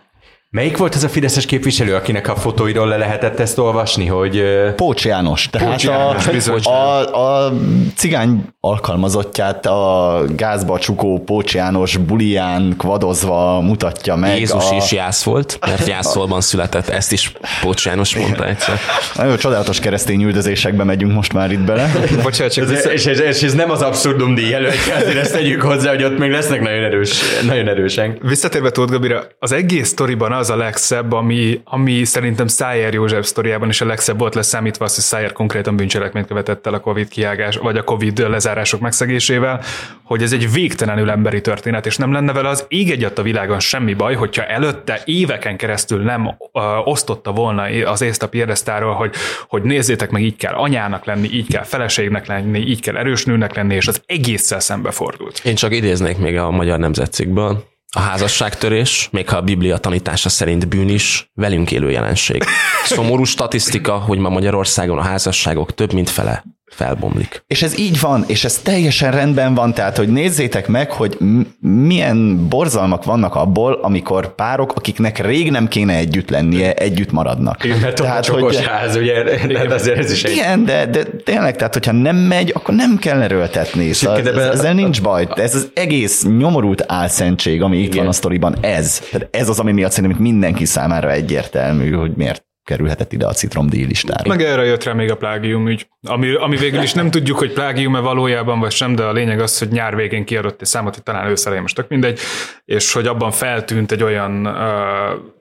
Melyik volt az a fideszes képviselő, akinek a fotóiról le lehetett ezt olvasni, hogy... Pócs János. Tehát Pócs János, a, a, a cigány alkalmazottját a gázba csukó Pócs János bulián kvadozva mutatja meg. Jézus a... is jász volt, mert jászolban született. Ezt is Pócs János mondta egyszer. Nagyon csodálatos keresztény üldözésekbe megyünk most már itt bele. Bocsánat, csak ez, és, és, és, ez nem az abszurdum díj előtt, azért ezt tegyük hozzá, hogy ott még lesznek nagyon, erős, nagyon erősen. Visszatérve Tóth Gabira, az egész sztoriban az a legszebb, ami, ami szerintem Szájer József sztoriában is a legszebb volt leszámítva azt, hogy Szájer konkrétan bűncselekményt követett el a Covid kiágás, vagy a Covid lezárások megszegésével, hogy ez egy végtelenül emberi történet, és nem lenne vele az ég egyat a világon semmi baj, hogyha előtte éveken keresztül nem ö, osztotta volna az észt a piedesztáról, hogy, hogy nézzétek meg, így kell anyának lenni, így kell feleségnek lenni, így kell erős nőnek lenni, és az egészszer szembefordult. Én csak idéznék még a Magyar Nemzetcikkből, a házasságtörés, még ha a Biblia tanítása szerint bűn is, velünk élő jelenség. Szomorú statisztika, hogy ma Magyarországon a házasságok több mint fele felbomlik. És ez így van, és ez teljesen rendben van, tehát hogy nézzétek meg, hogy milyen borzalmak vannak abból, amikor párok, akiknek rég nem kéne együtt lennie, együtt maradnak. Igen, mert tehát, hogy, ház, ugye, igen, azért ez is egy... Igen, de, de tényleg, tehát hogyha nem megy, akkor nem kell erőltetni. Szóval ez, ezzel nincs baj. Ez az egész nyomorult álszentség, ami itt igen. van a sztoriban, ez. Tehát ez az, ami miatt szerintem mindenki számára egyértelmű, hogy miért kerülhetett ide a citromdíj listára. Meg erre jött rá még a plágium ügy, ami, ami végül is nem tudjuk, hogy plágium-e valójában vagy sem, de a lényeg az, hogy nyár végén kiadott egy számot, hogy talán őszelején most tök mindegy, és hogy abban feltűnt egy olyan uh,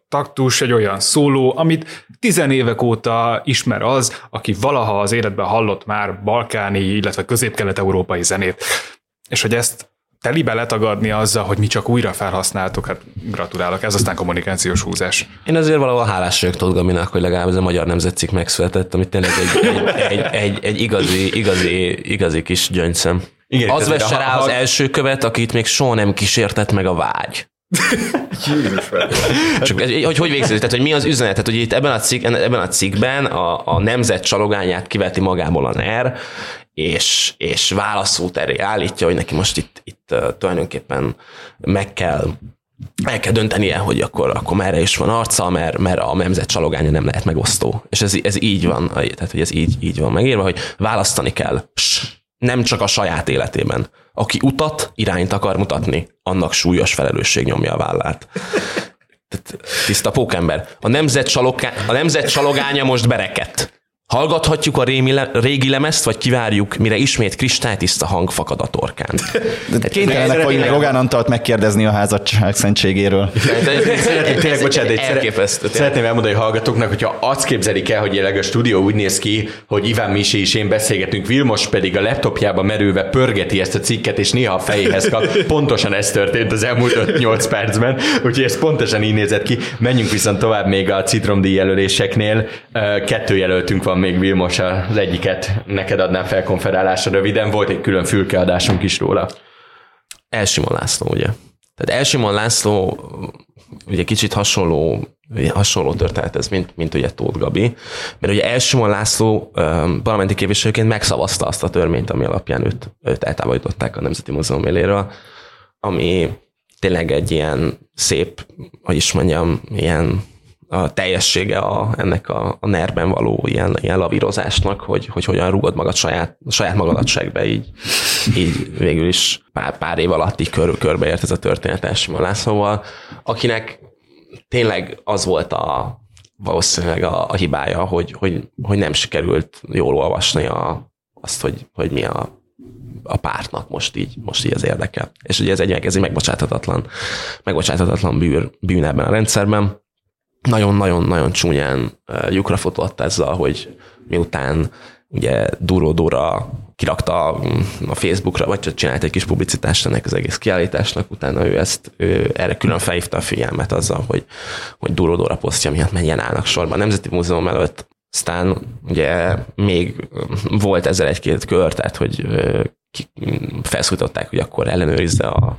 taktus, egy olyan szóló, amit tizen évek óta ismer az, aki valaha az életben hallott már balkáni, illetve közép-kelet-európai zenét. És hogy ezt telibe letagadni azzal, hogy mi csak újra felhasználtuk, hát gratulálok, ez aztán kommunikációs húzás. Én azért valahol hálás vagyok Tóth Gabinak, hogy legalább ez a magyar nemzetcikk megszületett, amit tényleg egy, egy, egy, egy, egy igazi, igazi, igazi kis gyöngyszem. Igen, az vesse rá az első követ, akit még soha nem kísértett meg a vágy. Csak, hogy hogy végződik? Tehát, hogy mi az üzenet? Tehát, hogy itt ebben a, cikk, ebben a cikkben a, a nemzet csalogányát kiveti magából a NER, és, és válaszút teré állítja, hogy neki most itt, itt tulajdonképpen meg kell el kell döntenie, hogy akkor, akkor merre is van arca, mert, mert a nemzet csalogánya nem lehet megosztó. És ez, ez így van, tehát hogy ez így, így van megírva, hogy választani kell. Nem csak a saját életében. Aki utat, irányt akar mutatni, annak súlyos felelősség nyomja a vállát. Tiszta pókember. A nemzet, csalogá, a nemzet csalogánya most berekedt. Hallgathatjuk a rémi le, régi lemezt, vagy kivárjuk, mire ismét kristálytiszta hang fakad a torkán. Kénytelenek vagyunk Rogán Antalt megkérdezni a házadság szentségéről. Szeretném, tényleg, bocsánat, egy elképesztő. Szeretném elmondani a hallgatóknak, hogyha azt képzelik el, hogy jelenleg a stúdió úgy néz ki, hogy Iván Misi és én beszélgetünk, Vilmos pedig a laptopjába merülve pörgeti ezt a cikket, és néha a fejéhez kap. Pontosan ez történt az elmúlt 5-8 percben, úgyhogy ez pontosan így nézett ki. Menjünk viszont tovább még a citromdíj jelöléseknél. Kettő jelöltünk van még Vilmos az egyiket neked adnám fel konferálásra röviden, volt egy külön fülkeadásunk is róla. Elsimon László, ugye? Tehát Elsimon László ugye kicsit hasonló, hasonló történet ez, mint, mint ugye Tóth Gabi, mert ugye Elsimon László parlamenti képviselőként megszavazta azt a törvényt, ami alapján őt, őt eltávolították a Nemzeti Múzeum éléről, ami tényleg egy ilyen szép, hogy is mondjam, ilyen a teljessége a, ennek a, a nerben való ilyen, ilyen lavírozásnak, hogy, hogy hogyan rugod magad saját, saját magadat segbe, így, így végül is pár, pár év alatt így kör, körbeért ez a történet Elsima Lászlóval, akinek tényleg az volt a valószínűleg a, a hibája, hogy, hogy, hogy nem sikerült jól olvasni a, azt, hogy, hogy mi a, a pártnak most így, most így az érdeke. És ugye ez egy, ez egy megbocsáthatatlan, megbocsáthatatlan bűn, bűn ebben a rendszerben nagyon-nagyon-nagyon csúnyán lyukra fotott ezzel, hogy miután ugye Duró Dóra kirakta mm, a Facebookra, vagy csak csinált egy kis publicitást ennek az egész kiállításnak, utána ő ezt ő erre külön felhívta a figyelmet azzal, hogy, hogy Duró Dóra posztja miatt menjen állnak sorban. A Nemzeti Múzeum előtt aztán ugye még volt ezzel egy-két kör, tehát hogy felszújtották, hogy akkor ellenőrizze a,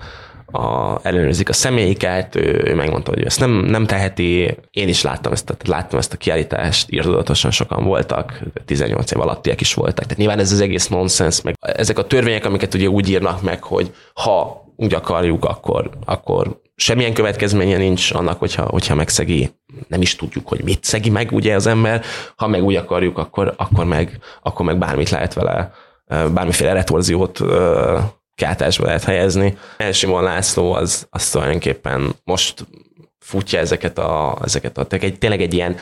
a, ellenőrzik a személyiket, ő, ő megmondta, hogy ezt nem, nem teheti. Én is láttam ezt, láttam ezt a kiállítást, írtudatosan sokan voltak, 18 év alattiak is voltak. Tehát nyilván ez az egész nonsens, meg ezek a törvények, amiket ugye úgy írnak meg, hogy ha úgy akarjuk, akkor, akkor semmilyen következménye nincs annak, hogyha, hogyha megszegi, nem is tudjuk, hogy mit szegi meg ugye az ember, ha meg úgy akarjuk, akkor, akkor, meg, akkor meg bármit lehet vele, bármiféle retorziót kátásba lehet helyezni. Elsimon László az, az tulajdonképpen most futja ezeket a, ezeket a egy, tényleg egy ilyen,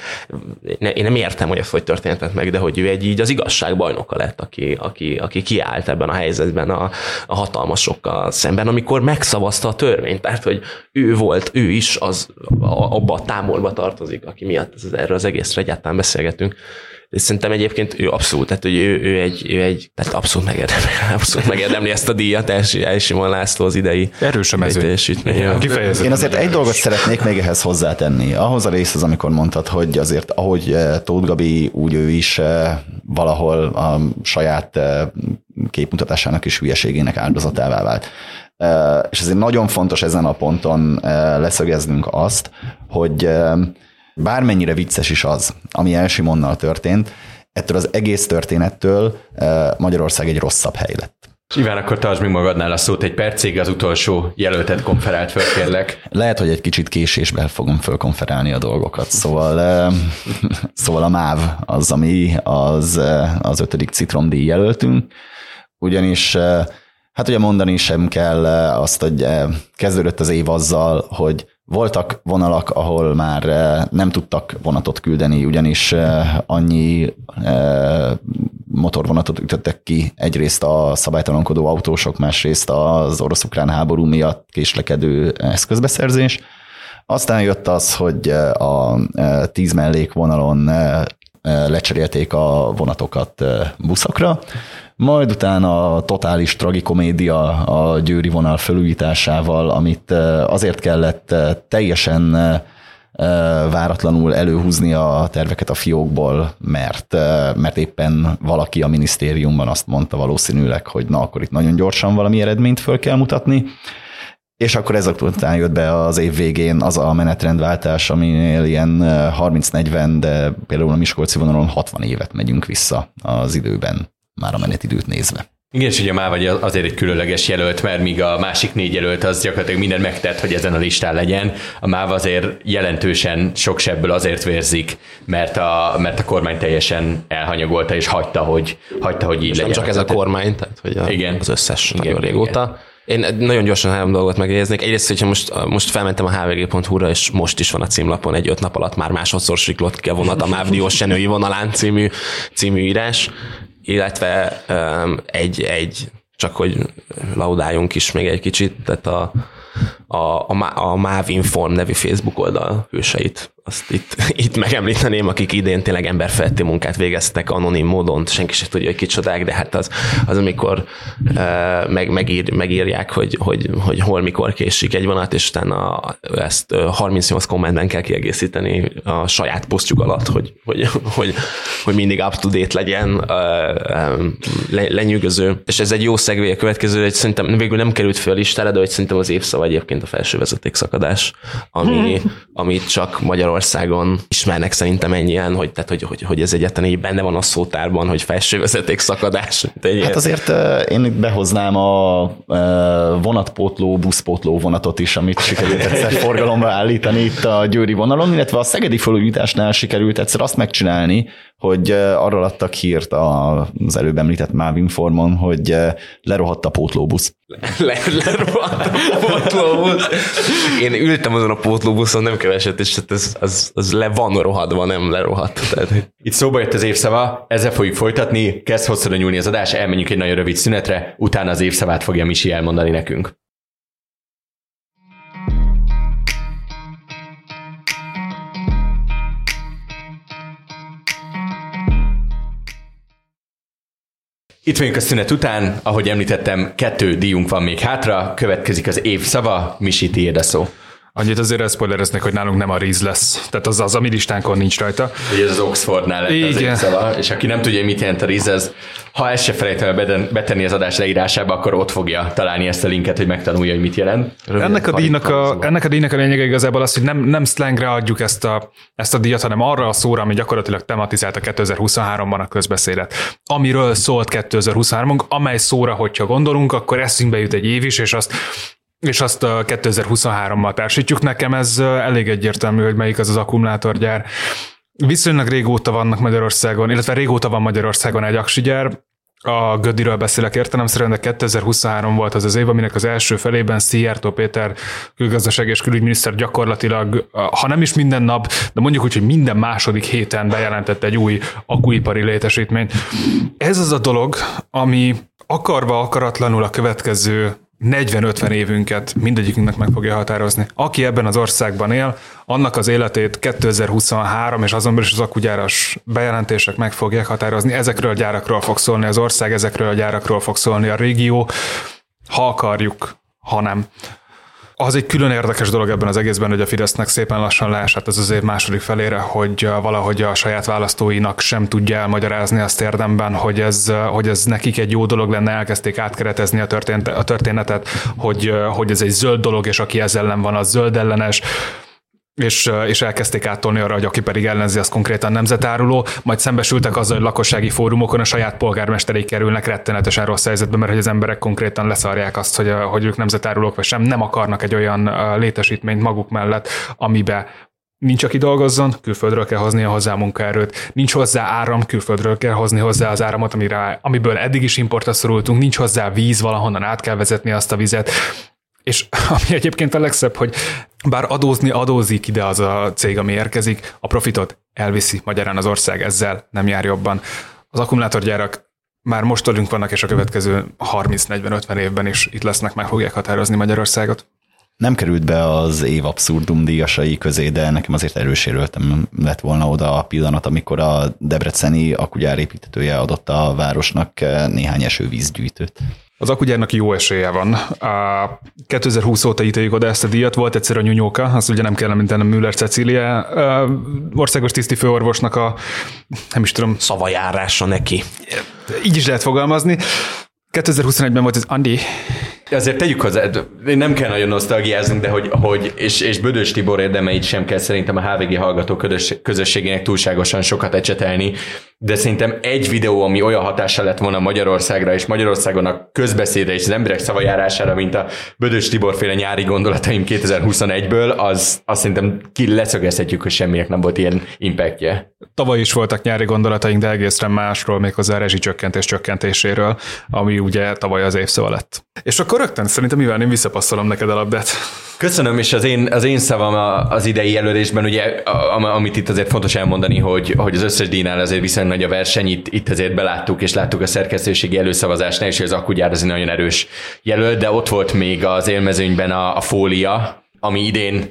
ne, én nem értem, hogy ez hogy történhetett meg, de hogy ő egy így az igazság bajnoka lett, aki, aki, aki kiállt ebben a helyzetben a, a hatalmasokkal szemben, amikor megszavazta a törvényt, tehát hogy ő volt, ő is az abba a támorba tartozik, aki miatt ez, erről az egészre egyáltalán beszélgetünk és szerintem egyébként ő abszolút, tehát hogy ő, ő, egy, ő egy, tehát abszolút megérdemli, abszolút megérdemli ezt a díjat, Elsimon László az idei Erős a mező. Én azért egy dolgot szeretnék még ehhez hozzátenni. Ahhoz a részhez, amikor mondtad, hogy azért ahogy eh, Tóth Gabi, úgy ő is eh, valahol a saját eh, képmutatásának és hülyeségének áldozatává vált. És ezért nagyon fontos ezen a ponton leszögeznünk azt, hogy bármennyire vicces is az, ami Elsimonnal történt, ettől az egész történettől eh, Magyarország egy rosszabb hely lett. Iván, akkor tartsd még magadnál a szót egy percig, az utolsó jelöltet konferált föl, kérlek. Lehet, hogy egy kicsit késésben fogom fölkonferálni a dolgokat. Szóval, eh, szóval a MÁV az, ami az, eh, az ötödik citromdíj jelöltünk, ugyanis hát ugye mondani sem kell azt, hogy kezdődött az év azzal, hogy Voltak vonalak, ahol már nem tudtak vonatot küldeni, ugyanis annyi motorvonatot ütöttek ki egyrészt a szabálytalankodó autósok, másrészt az orosz-ukrán háború miatt késlekedő eszközbeszerzés. Aztán jött az, hogy a tíz mellékvonalon lecserélték a vonatokat buszokra, majd utána a totális tragikomédia a győri vonal felújításával, amit azért kellett teljesen váratlanul előhúzni a terveket a fiókból, mert, mert éppen valaki a minisztériumban azt mondta valószínűleg, hogy na akkor itt nagyon gyorsan valami eredményt föl kell mutatni, és akkor ez után jött be az év végén az a menetrendváltás, aminél ilyen 30-40, de például a Miskolci vonalon 60 évet megyünk vissza az időben, már a menetidőt nézve. Igen, és ugye a MÁV azért egy különleges jelölt, mert míg a másik négy jelölt az gyakorlatilag mindent megtett, hogy ezen a listán legyen. A MÁV azért jelentősen sok sebből azért vérzik, mert a, mert a kormány teljesen elhanyagolta és hagyta, hogy, hagyta, hogy így és legyen. Nem csak ez a kormány, tehát hogy a, igen. az összes igen, nagyon régóta. Igen. Én nagyon gyorsan három dolgot megjegyeznék. Egyrészt, hogyha most, most felmentem a hvg.hu-ra, és most is van a címlapon egy öt nap alatt már másodszor siklott ki a vonat a MÁV Diósjenői vonalán című, című írás, illetve um, egy, egy, csak hogy laudáljunk is még egy kicsit, tehát a, a, a, a MÁV Inform nevű Facebook oldal hőseit azt itt, itt megemlíteném, akik idén tényleg emberfeletti munkát végeztek anonim módon, senki sem tudja, hogy kicsodák, de hát az, az amikor uh, meg, megír, megírják, hogy, hogy, hogy hol, mikor késik egy vonat, és utána ezt 38 kommentben kell kiegészíteni a saját posztjuk alatt, hogy, hogy, hogy, hogy mindig up-to-date legyen, uh, le, lenyűgöző. És ez egy jó szegvé a következő, hogy szerintem végül nem került fel a listára, de hogy szerintem az évszava egyébként a felső vezetékszakadás, ami, amit csak magyar Magyarországon ismernek szerintem ennyien, hogy, tehát, hogy, hogy, hogy ez egyetlen így benne van a szótárban, hogy felsővezeték szakadás. Hát azért én behoznám a vonatpótló, buszpótló vonatot is, amit sikerült egyszer forgalomba állítani itt a Győri vonalon, illetve a Szegedi felújításnál sikerült egyszer azt megcsinálni, hogy arról adtak hírt az előbb említett MÁV Informon, hogy lerohadt a pótlóbusz. Le, lerohadt a pótlóbusz. Én ültem azon a pótlóbuszon, nem keveset, és hát ez, az, az le van rohadva, nem lerohadt. Tehát... Itt szóba jött az évszava, ezzel fogjuk folytatni, kezd hosszúra nyúlni az adás, elmenjünk egy nagyon rövid szünetre, utána az évszavát fogja Misi elmondani nekünk. Itt vagyunk a szünet után, ahogy említettem, kettő díjunk van még hátra, következik az év szava, Misi, tiéd a szó. Annyit azért elszpoilereznek, hogy nálunk nem a Riz lesz. Tehát az az, ami listánkon nincs rajta. Ugye ez az Oxfordnál lett Igen. az és aki nem tudja, mit jelent a Riz, ez, ha ezt se felejtem betenni az adás leírásába, akkor ott fogja találni ezt a linket, hogy megtanulja, hogy mit jelent. Röviden, ennek, a díjnak a, ennek a díjnak a lényege igazából az, hogy nem, nem slangre adjuk ezt a, ezt a díjat, hanem arra a szóra, ami gyakorlatilag tematizált a 2023-ban a közbeszédet. Amiről szólt 2023 amely szóra, hogyha gondolunk, akkor eszünkbe jut egy év is, és azt és azt a 2023-mal társítjuk. Nekem ez elég egyértelmű, hogy melyik az az akkumulátorgyár. Viszonylag régóta vannak Magyarországon, illetve régóta van Magyarországon egy aksigyár, a Gödiről beszélek értelemszerűen, de 2023 volt az az év, aminek az első felében Szijjártó Péter külgazdaság és külügyminiszter gyakorlatilag, ha nem is minden nap, de mondjuk úgy, hogy minden második héten bejelentett egy új akuipari létesítményt. Ez az a dolog, ami akarva akaratlanul a következő 40-50 évünket mindegyikünknek meg fogja határozni. Aki ebben az országban él, annak az életét 2023 és azon belül is az akugyáras bejelentések meg fogják határozni. Ezekről a gyárakról fog szólni az ország, ezekről a gyárakról fog szólni a régió, ha akarjuk, ha nem. Az egy külön érdekes dolog ebben az egészben, hogy a Fidesznek szépen lassan leesett ez az év második felére, hogy valahogy a saját választóinak sem tudja elmagyarázni azt érdemben, hogy ez, hogy ez nekik egy jó dolog lenne, elkezdték átkeretezni a, történet, a történetet, hogy, hogy ez egy zöld dolog, és aki ezzel ellen van, az zöld ellenes és, és elkezdték áttolni arra, hogy aki pedig ellenzi, az konkrétan nemzetáruló, majd szembesültek azzal, hogy lakossági fórumokon a saját polgármesterei kerülnek rettenetesen rossz helyzetbe, mert hogy az emberek konkrétan leszarják azt, hogy, hogy ők nemzetárulók vagy sem, nem akarnak egy olyan létesítményt maguk mellett, amibe nincs, aki dolgozzon, külföldről kell hoznia hozzá a munkaerőt, nincs hozzá áram, külföldről kell hozni hozzá az áramot, amire, amiből eddig is importra szorultunk, nincs hozzá víz, valahonnan át kell vezetni azt a vizet, És ami egyébként a legszebb, hogy bár adózni adózik ide az a cég, ami érkezik, a profitot elviszi magyarán az ország ezzel, nem jár jobban. Az akkumulátorgyárak már most tőlünk vannak, és a következő 30-40-50 évben is itt lesznek, meg fogják határozni Magyarországot. Nem került be az év abszurdum díjasai közé, de nekem azért erősérültem lett volna oda a pillanat, amikor a debreceni akugyár építetője adott a városnak néhány esővízgyűjtőt. Az akugyárnak jó esélye van. A 2020 óta ítéljük oda ezt a díjat, volt egyszer a nyúnyóka, azt ugye nem kell említenem Müller Cecília, országos tiszti főorvosnak a, nem is tudom. Szavajárása neki. Így is lehet fogalmazni. 2021-ben volt ez Andi, Azért tegyük hozzá, nem kell nagyon nosztalgiáznunk, de hogy, hogy és, és Bödös Tibor érdemeit sem kell szerintem a HVG hallgató közösségének túlságosan sokat ecsetelni, de szerintem egy videó, ami olyan hatással lett volna Magyarországra és Magyarországon a közbeszédre és az emberek szavajárására, mint a Bödös Tibor féle nyári gondolataim 2021-ből, az azt szerintem ki leszögezhetjük, hogy semminek nem volt ilyen impactje. Tavaly is voltak nyári gondolataink, de egészen másról, méghozzá a rezsicsökkentés csökkentéséről, ami ugye tavaly az évszava lett. És akkor rögtön szerintem mivel én visszapasszolom neked a labdát. Köszönöm, és az én, az én szavam az idei jelölésben, ugye, amit itt azért fontos elmondani, hogy, hogy az összes díjnál azért viszonylag nagy a verseny, itt, itt azért beláttuk, és láttuk a szerkesztőségi előszavazásnál hogy az akkugyár az egy nagyon erős jelölt, de ott volt még az élmezőnyben a, a fólia, ami idén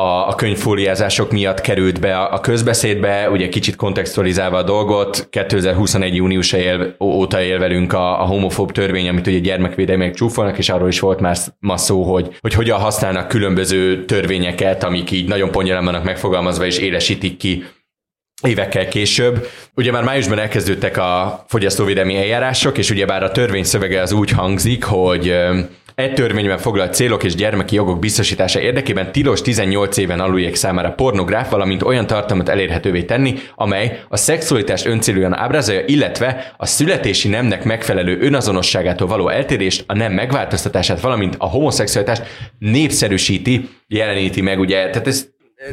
a, a könyvfóliázások miatt került be a, a közbeszédbe, ugye kicsit kontextualizálva a dolgot, 2021. június él, óta él velünk a, a homofób törvény, amit ugye gyermekvédelmek csúfolnak, és arról is volt már ma szó, hogy, hogy hogyan használnak különböző törvényeket, amik így nagyon pongyelem vannak megfogalmazva, és élesítik ki évekkel később. Ugye már májusban elkezdődtek a fogyasztóvédelmi eljárások, és ugyebár a törvény szövege az úgy hangzik, hogy egy törvényben foglalt célok és gyermeki jogok biztosítása érdekében tilos 18 éven aluliek számára pornográf, valamint olyan tartalmat elérhetővé tenni, amely a szexualitást öncélúan ábrázolja, illetve a születési nemnek megfelelő önazonosságától való eltérést, a nem megváltoztatását, valamint a homoszexualitást népszerűsíti, jeleníti meg, ugye, tehát ez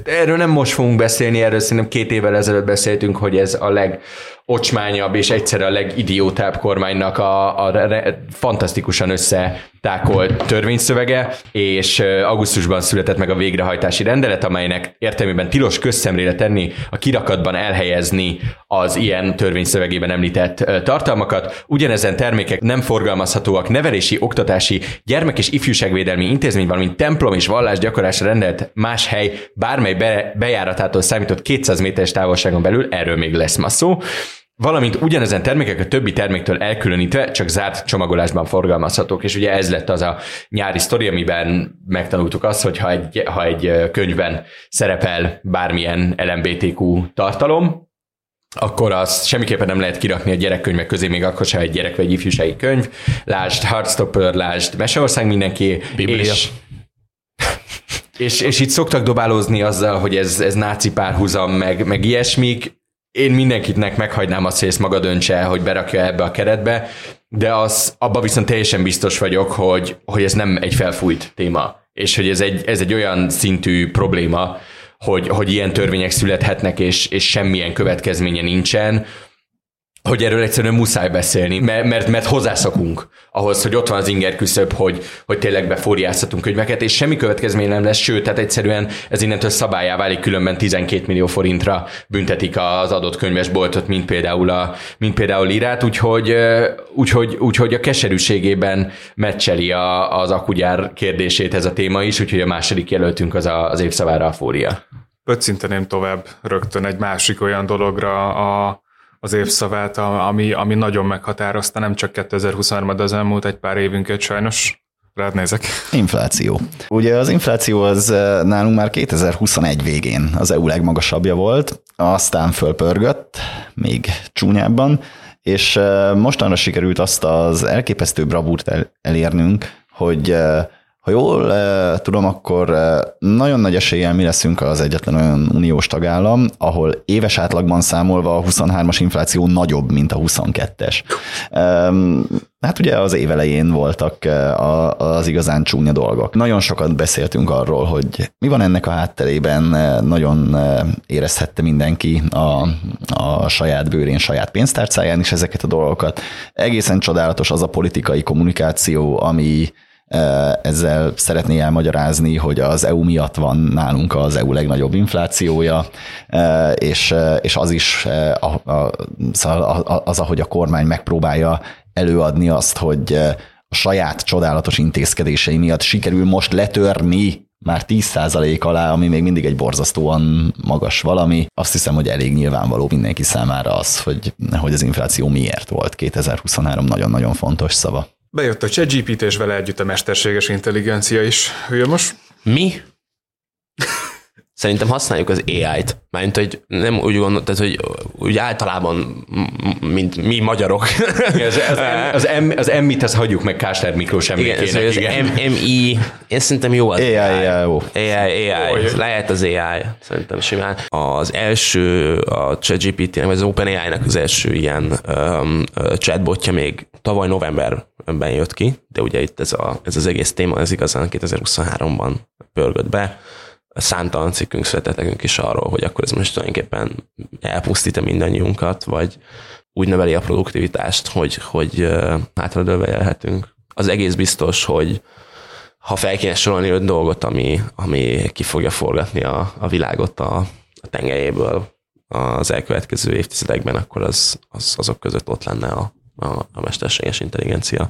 erről nem most fogunk beszélni, erről szerintem két évvel ezelőtt beszéltünk, hogy ez a leg ocsmányabb és egyszerre a legidiótább kormánynak a, a re, fantasztikusan összetákolt törvényszövege, és augusztusban született meg a végrehajtási rendelet, amelynek értelmében tilos közszemlére tenni, a kirakatban elhelyezni az ilyen törvényszövegében említett tartalmakat. Ugyanezen termékek nem forgalmazhatóak nevelési, oktatási, gyermek- és ifjúságvédelmi intézmény, valamint templom és vallás gyakorlásra rendelt más hely bármely be, bejáratától számított 200 méteres távolságon belül, erről még lesz ma szó valamint ugyanezen termékek a többi terméktől elkülönítve csak zárt csomagolásban forgalmazhatók, és ugye ez lett az a nyári sztori, amiben megtanultuk azt, hogy ha egy, ha egy könyvben szerepel bármilyen LMBTQ tartalom, akkor azt semmiképpen nem lehet kirakni a gyerekkönyvek közé, még akkor sem egy gyerek vagy ifjúsági könyv. Lásd Heartstopper, lásd Meseország mindenki, Biblia. és és, és itt szoktak dobálózni azzal, hogy ez, ez náci párhuzam, meg, meg ilyesmik én mindenkitnek meghagynám azt, hogy ezt maga döntse, hogy berakja ebbe a keretbe, de az, abban viszont teljesen biztos vagyok, hogy, hogy ez nem egy felfújt téma, és hogy ez egy, ez egy olyan szintű probléma, hogy, hogy ilyen törvények születhetnek, és, és semmilyen következménye nincsen, hogy erről egyszerűen muszáj beszélni, mert, mert, mert hozzászokunk ahhoz, hogy ott van az inger küszöb, hogy, hogy tényleg befóriázhatunk könyveket, és semmi következmény nem lesz, sőt, tehát egyszerűen ez innentől szabályá válik, különben 12 millió forintra büntetik az adott könyvesboltot, mint például, a, mint például írát, úgyhogy, úgyhogy, úgyhogy a keserűségében meccseli a, az akugyár kérdését ez a téma is, úgyhogy a második jelöltünk az a, az évszavára a fória. Pöccinteném tovább rögtön egy másik olyan dologra a az évszavát, ami, ami nagyon meghatározta nem csak 2023, de az elmúlt egy pár évünket sajnos. Rád nézek. Infláció. Ugye az infláció az eh, nálunk már 2021 végén az EU legmagasabbja volt, aztán fölpörgött, még csúnyábban, és eh, mostanra sikerült azt az elképesztő bravúrt elérnünk, hogy eh, ha jól e, tudom, akkor e, nagyon nagy eséllyel mi leszünk az egyetlen olyan uniós tagállam, ahol éves átlagban számolva a 23-as infláció nagyobb, mint a 22-es. E, hát ugye az év elején voltak a, az igazán csúnya dolgok. Nagyon sokat beszéltünk arról, hogy mi van ennek a hátterében, nagyon érezhette mindenki a, a saját bőrén, saját pénztárcáján is ezeket a dolgokat. Egészen csodálatos az a politikai kommunikáció, ami Ezzel szeretné elmagyarázni, hogy az EU miatt van nálunk az EU legnagyobb inflációja, és, és az is szóval az, ahogy a kormány megpróbálja előadni azt, hogy a saját csodálatos intézkedései miatt sikerül most letörni már 10% alá, ami még mindig egy borzasztóan magas valami. Azt hiszem, hogy elég nyilvánvaló mindenki számára az, hogy, hogy az infláció miért volt 2023 nagyon-nagyon fontos szava. Bejött a ChatGPT és vele együtt a mesterséges intelligencia is. Hülye most? Mi? Szerintem használjuk az AI-t. Mármint, hogy nem úgy gondolod, tehát, hogy úgy általában, mint mi magyarok. az, az, az, M, az M-mit, azt hagyjuk meg Kásler Miklós emlékének. Igen, az igen. MI, én szerintem jó az AI. AI, AI, AI, AI. Lehet az AI, szerintem simán. Az első, a ChatGPT, vagy az OpenAI-nak az első ilyen um, chatbotja még tavaly novemberben jött ki, de ugye itt ez, a, ez az egész téma, ez igazán 2023-ban pörgött be számtalan cikkünk született nekünk is arról, hogy akkor ez most tulajdonképpen elpusztít-e mindannyiunkat, vagy úgy növeli a produktivitást, hogy, hogy hátradőlve élhetünk. Az egész biztos, hogy ha fel kéne sorolni öt dolgot, ami, ami ki fogja forgatni a, a világot a, a tengelyéből az elkövetkező évtizedekben, akkor az, az azok között ott lenne a, a, a mesterséges intelligencia.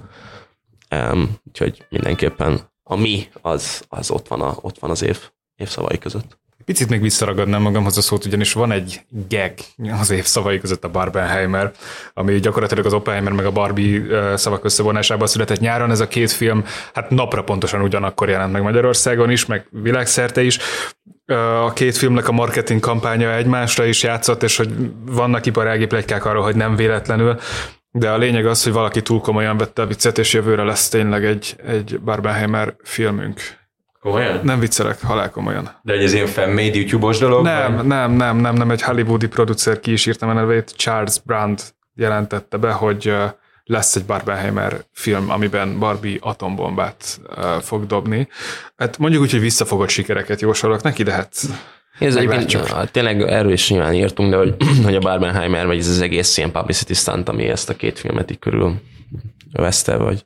Um, úgyhogy mindenképpen a mi az, az ott, van a, ott van az év évszavai között. Picit még visszaragadnám magamhoz a szót, ugyanis van egy gag az év szavai között a Barbenheimer, ami gyakorlatilag az Oppenheimer meg a Barbie szavak összevonásában született nyáron. Ez a két film hát napra pontosan ugyanakkor jelent meg Magyarországon is, meg világszerte is. A két filmnek a marketing kampánya egymásra is játszott, és hogy vannak iparági plegykák arról, hogy nem véletlenül, de a lényeg az, hogy valaki túl komolyan vette a viccet, és jövőre lesz tényleg egy, egy Barbenheimer filmünk. Komolyan? Nem viccelek, halál komolyan. De egy ez ilyen fanmade YouTube-os dolog? Nem, vagy? nem, nem, nem, nem, egy hollywoodi producer ki is írtam a nevét, Charles Brand jelentette be, hogy lesz egy Barbenheimer film, amiben Barbie atombombát fog dobni. Hát mondjuk úgy, hogy visszafogott sikereket jósolok neki, de hát ez egyébként tényleg erről is nyilván írtunk, de hogy, hogy a Barbenheimer, vagy ez az egész ilyen publicity stunt, ami ezt a két filmet így körül veszte, vagy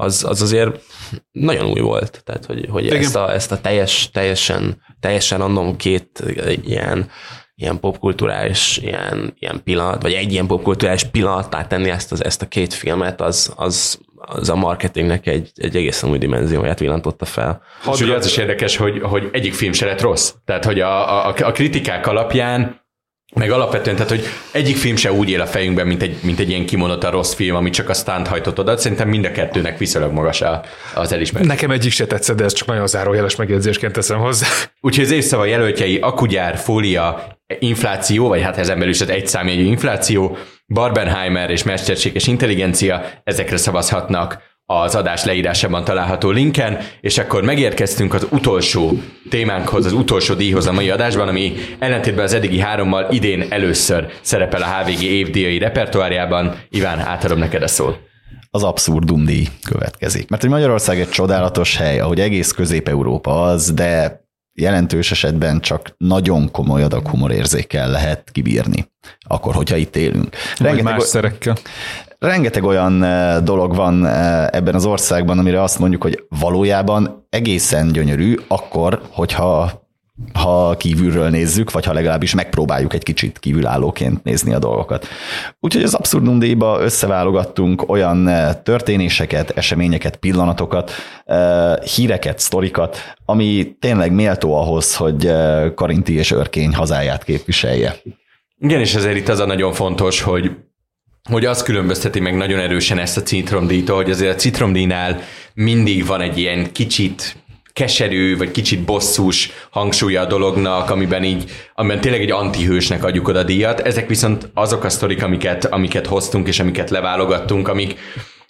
az, az azért nagyon új volt. Tehát, hogy, hogy ezt, a, ezt a teljes, teljesen, teljesen annom két ilyen, ilyen popkulturális ilyen, ilyen pillanat, vagy egy ilyen popkulturális pillanattá tenni ezt, az, ezt a két filmet, az, az, az a marketingnek egy, egy egészen új dimenzióját villantotta fel. És ugye az is érdekes, hogy, hogy egyik film se lett rossz. Tehát, hogy a, a, a kritikák alapján meg alapvetően, tehát, hogy egyik film se úgy él a fejünkben, mint egy, mint egy ilyen kimonott a rossz film, ami csak a stunt hajtott oda. Szerintem mind a kettőnek viszonylag magas az elismerés. Nekem egyik se tetszett, de ez csak nagyon zárójeles megjegyzésként teszem hozzá. Úgyhogy az évszava jelöltjei akugyár, fólia, infláció, vagy hát ezen belül is az egy számjegyű infláció, Barbenheimer és mesterséges intelligencia, ezekre szavazhatnak az adás leírásában található linken, és akkor megérkeztünk az utolsó témánkhoz, az utolsó díjhoz a mai adásban, ami ellentétben az eddigi hárommal idén először szerepel a HVG évdíjai repertoárjában. Iván, átadom neked a szót az abszurdum díj következik. Mert hogy Magyarország egy csodálatos hely, ahogy egész Közép-Európa az, de jelentős esetben csak nagyon komoly adag humorérzékkel lehet kibírni, akkor, hogyha itt élünk. Rengeteg, más szerekkel. Rengeteg olyan eh, dolog van eh, ebben az országban, amire azt mondjuk, hogy valójában egészen gyönyörű, akkor, hogyha ha kívülről nézzük, vagy ha legalábbis megpróbáljuk egy kicsit kívülállóként nézni a dolgokat. Úgyhogy az Abszurdum díjba összeválogattunk olyan eh, történéseket, eseményeket, pillanatokat, híreket, sztorikat, ami tényleg méltó ahhoz, hogy Karinti és Örkény hazáját képviselje. Igen, és ezért itt az a nagyon fontos, hogy hogy az különbözteti meg nagyon erősen ezt a citromdíjtól, hogy azért a citromdíjnál mindig van egy ilyen kicsit keserű, vagy kicsit bosszús hangsúlya a dolognak, amiben így, amiben tényleg egy antihősnek adjuk oda díjat. Ezek viszont azok a sztorik, amiket, amiket hoztunk, és amiket leválogattunk, amik,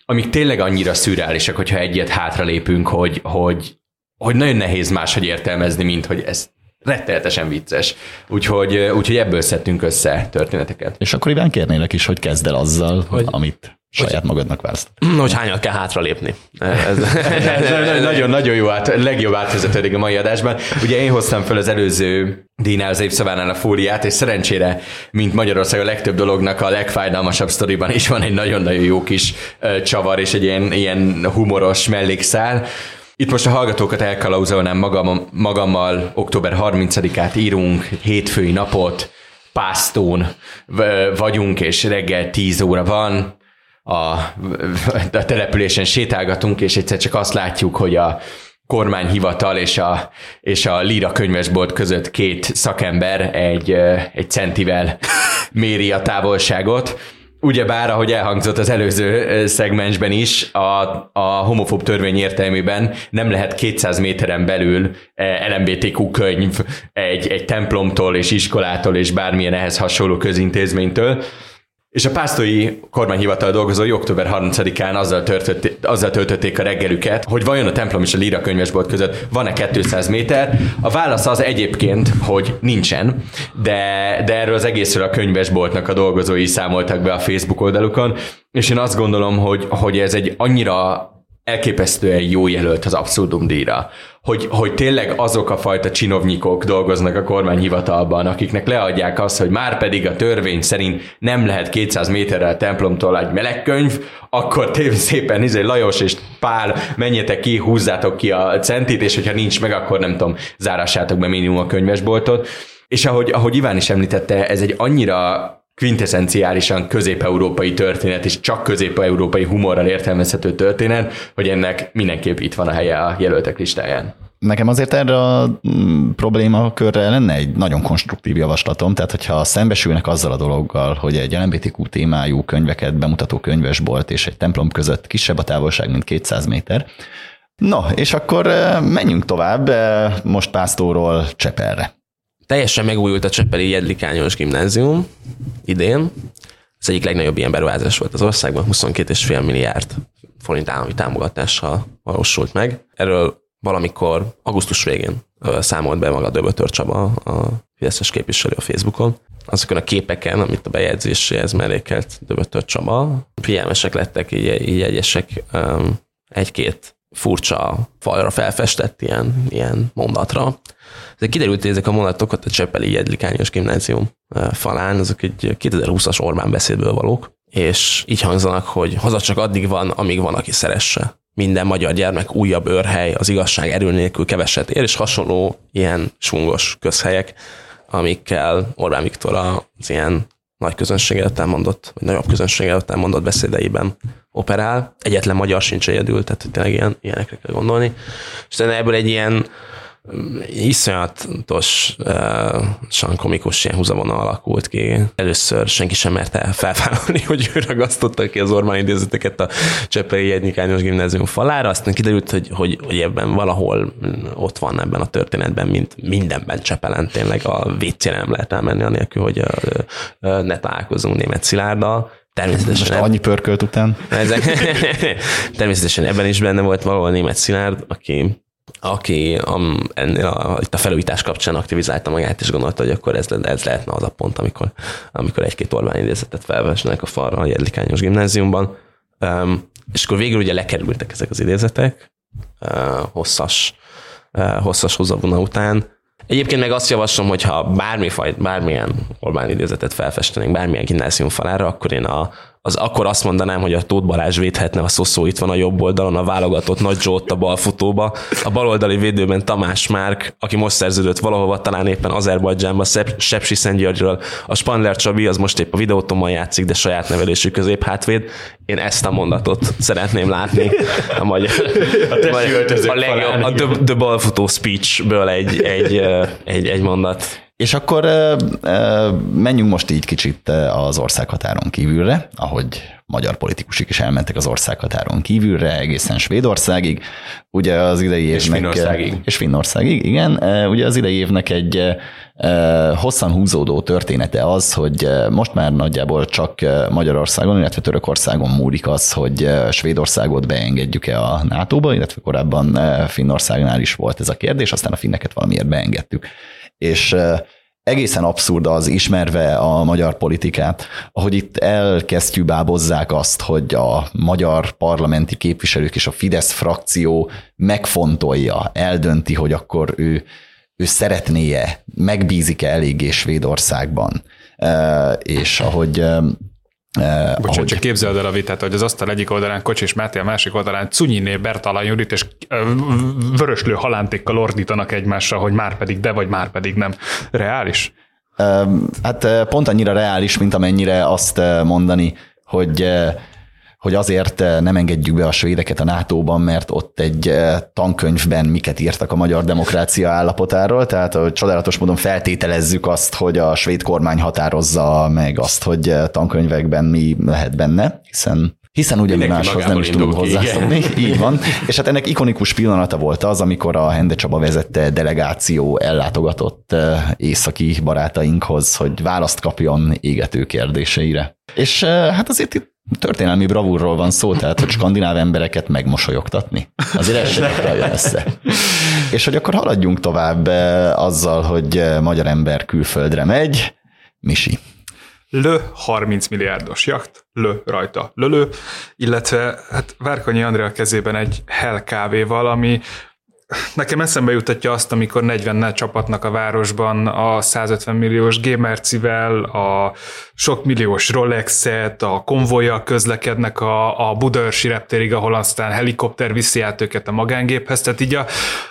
amik tényleg annyira szürreálisak, hogyha egyet hátralépünk, hogy, hogy, hogy nagyon nehéz máshogy értelmezni, mint hogy ez rettenetesen vicces. Úgyhogy, úgyhogy ebből szedtünk össze történeteket. És akkor Iván kérnélek is, hogy kezd el azzal, hogy amit saját magadnak választod. Hogy hányat kell hátralépni. Ez, Nagyon-nagyon jó, át, legjobb átvezetődik a mai adásban. Ugye én hoztam fel az előző Dínál az évszavánál a fóliát, és szerencsére, mint Magyarország a legtöbb dolognak a legfájdalmasabb sztoriban is van egy nagyon-nagyon jó kis csavar, és egy ilyen, ilyen humoros mellékszál. Itt most a hallgatókat elkalauzolnám magam, magammal, október 30-át írunk, hétfői napot, Pásztón vagyunk, és reggel 10 óra van, a, a településen sétálgatunk, és egyszer csak azt látjuk, hogy a kormányhivatal és a, és a Lira könyvesbolt között két szakember egy, egy centivel méri a távolságot. Ugyebár, ahogy elhangzott az előző szegmensben is, a, a homofób törvény értelmében nem lehet 200 méteren belül LMBTQ könyv egy, egy templomtól és iskolától és bármilyen ehhez hasonló közintézménytől. És a pásztói kormányhivatal dolgozói október 30-án azzal, törtötték, azzal töltötték a reggelüket, hogy vajon a templom és a Lira könyvesbolt között van-e 200 méter. A válasz az egyébként, hogy nincsen, de, de erről az egészről a könyvesboltnak a dolgozói számoltak be a Facebook oldalukon, és én azt gondolom, hogy, hogy ez egy annyira elképesztően jó jelölt az abszurdum díjra, hogy, hogy tényleg azok a fajta csinovnyikok dolgoznak a kormányhivatalban, akiknek leadják azt, hogy már pedig a törvény szerint nem lehet 200 méterrel a templomtól egy melegkönyv, akkor tév szépen izé, Lajos és Pál, menjetek ki, húzzátok ki a centit, és hogyha nincs meg, akkor nem tudom, zárassátok be minimum a könyvesboltot. És ahogy, ahogy Iván is említette, ez egy annyira quintessenciálisan közép-európai történet, és csak közép-európai humorral értelmezhető történet, hogy ennek mindenképp itt van a helye a jelöltek listáján. Nekem azért erre a mm, problémakörre lenne egy nagyon konstruktív javaslatom, tehát hogyha szembesülnek azzal a dologgal, hogy egy LMBTQ témájú könyveket bemutató könyvesbolt és egy templom között kisebb a távolság, mint 200 méter, No, és akkor eh, menjünk tovább, eh, most Pásztóról Csepelre. Teljesen megújult a Csepeli Jedlikányos gimnázium idén. Ez egyik legnagyobb ilyen beruházás volt az országban, 22,5 milliárd forint állami támogatással valósult meg. Erről valamikor augusztus végén számolt be maga Döbötör Csaba, a Fideszes képviselő a Facebookon. Azokon a képeken, amit a bejegyzéséhez mellékelt Döbötör Csaba, figyelmesek lettek így, így egyesek egy-két furcsa falra felfestett ilyen, ilyen mondatra. De kiderült, hogy ezek a mondatok ott a Csepeli Jedlikányos gimnázium falán, azok egy 2020-as Orbán beszédből valók, és így hangzanak, hogy haza csak addig van, amíg van, aki szeresse. Minden magyar gyermek újabb őrhely, az igazság erő nélkül keveset ér, és hasonló ilyen svungos közhelyek, amikkel Orbán Viktor az ilyen nagy közönség előtt elmondott, vagy nagyobb közönség előtt elmondott beszédeiben operál. Egyetlen magyar sincs egyedül, tehát tényleg ilyen, ilyenekre kell gondolni. És ebből egy ilyen iszonyatosan komikus ilyen húzavona alakult ki. Először senki sem merte felvállalni, hogy ő ragasztotta ki az Orbán idézeteket a Csepeli Jegynikányos gimnázium falára, aztán kiderült, hogy, hogy, hogy ebben valahol ott van ebben a történetben, mint mindenben Csepelen tényleg a vécére nem lehet elmenni, anélkül, hogy ne találkozunk német Szilárddal. Természetesen. Most annyi pörkölt után. Ezek, természetesen ebben is benne volt valahol német Szilárd, aki aki a, ennél a, itt a felújítás kapcsán aktivizálta magát, és gondolta, hogy akkor ez, ez lehetne az a pont, amikor, amikor egy-két Orbán idézetet felvesnek a falra a Jedlikányos gimnáziumban. Um, és akkor végül ugye lekerültek ezek az idézetek, uh, hosszas, uh, hosszas húzavona után. Egyébként meg azt javaslom, hogy ha bármi fajt, bármilyen Orbán idézetet felfestenénk bármilyen gimnázium falára, akkor én a, az akkor azt mondanám, hogy a Tóth Balázs védhetne, a Szoszó itt van a jobb oldalon, a válogatott Nagy Zsó ott a balfutóba, a baloldali védőben Tamás Márk, aki most szerződött valahova, talán éppen Azerbajdzsánban, Sepsi Szentgyörgyről, a Spandler Csabi, az most épp a videótommal játszik, de saját nevelésű közép hátvéd. Én ezt a mondatot szeretném látni a magyar, a, magyar, a legjobb, a the, the balfutó speechből egy, egy, egy, egy mondat. És akkor menjünk most így kicsit az országhatáron kívülre, ahogy magyar politikusok is elmentek az országhatáron kívülre, egészen Svédországig. Ugye az idei évnek... És Finnországig. És Finnországig, igen. Ugye az idei évnek egy hosszan húzódó története az, hogy most már nagyjából csak Magyarországon, illetve Törökországon múlik az, hogy Svédországot beengedjük-e a NATO-ba, illetve korábban Finnországnál is volt ez a kérdés, aztán a finneket valamiért beengedtük. És egészen abszurd az ismerve a magyar politikát, ahogy itt elkesztyűbábozzák azt, hogy a magyar parlamenti képviselők és a Fidesz frakció megfontolja, eldönti, hogy akkor ő, ő szeretné-e, megbízik-e eléggé Svédországban. És ahogy Bocsánat, ahogy... csak képzeld el a vitát, hogy az asztal egyik oldalán Kocsis Máté, a másik oldalán Cunyiné Bertalan Judit, és vöröslő halántékkal ordítanak egymásra, hogy már pedig de, vagy már pedig nem. Reális? Hát pont annyira reális, mint amennyire azt mondani, hogy hogy azért nem engedjük be a svédeket a NATO-ban, mert ott egy tankönyvben miket írtak a magyar demokrácia állapotáról, tehát hogy csodálatos módon feltételezzük azt, hogy a svéd kormány határozza meg azt, hogy tankönyvekben mi lehet benne, hiszen hiszen ugye mi máshoz nem is tudunk hozzászokni. Így van. És hát ennek ikonikus pillanata volt az, amikor a Hende Csaba vezette delegáció ellátogatott északi barátainkhoz, hogy választ kapjon égető kérdéseire. És hát azért itt történelmi bravúrról van szó, tehát hogy skandináv embereket megmosolyogtatni. Azért ez sem össze. És hogy akkor haladjunk tovább azzal, hogy magyar ember külföldre megy. Misi. Lö 30 milliárdos jakt, lö rajta lölő, illetve hát Várkonyi Andrea kezében egy Hell kávéval, ami nekem eszembe jutatja azt, amikor 40 csapatnak a városban a 150 milliós Gémercivel, a sok milliós Rolex-et, a konvoja közlekednek a, a Budaörsi reptérig, ahol aztán helikopter viszi át őket a magángéphez. Tehát így a,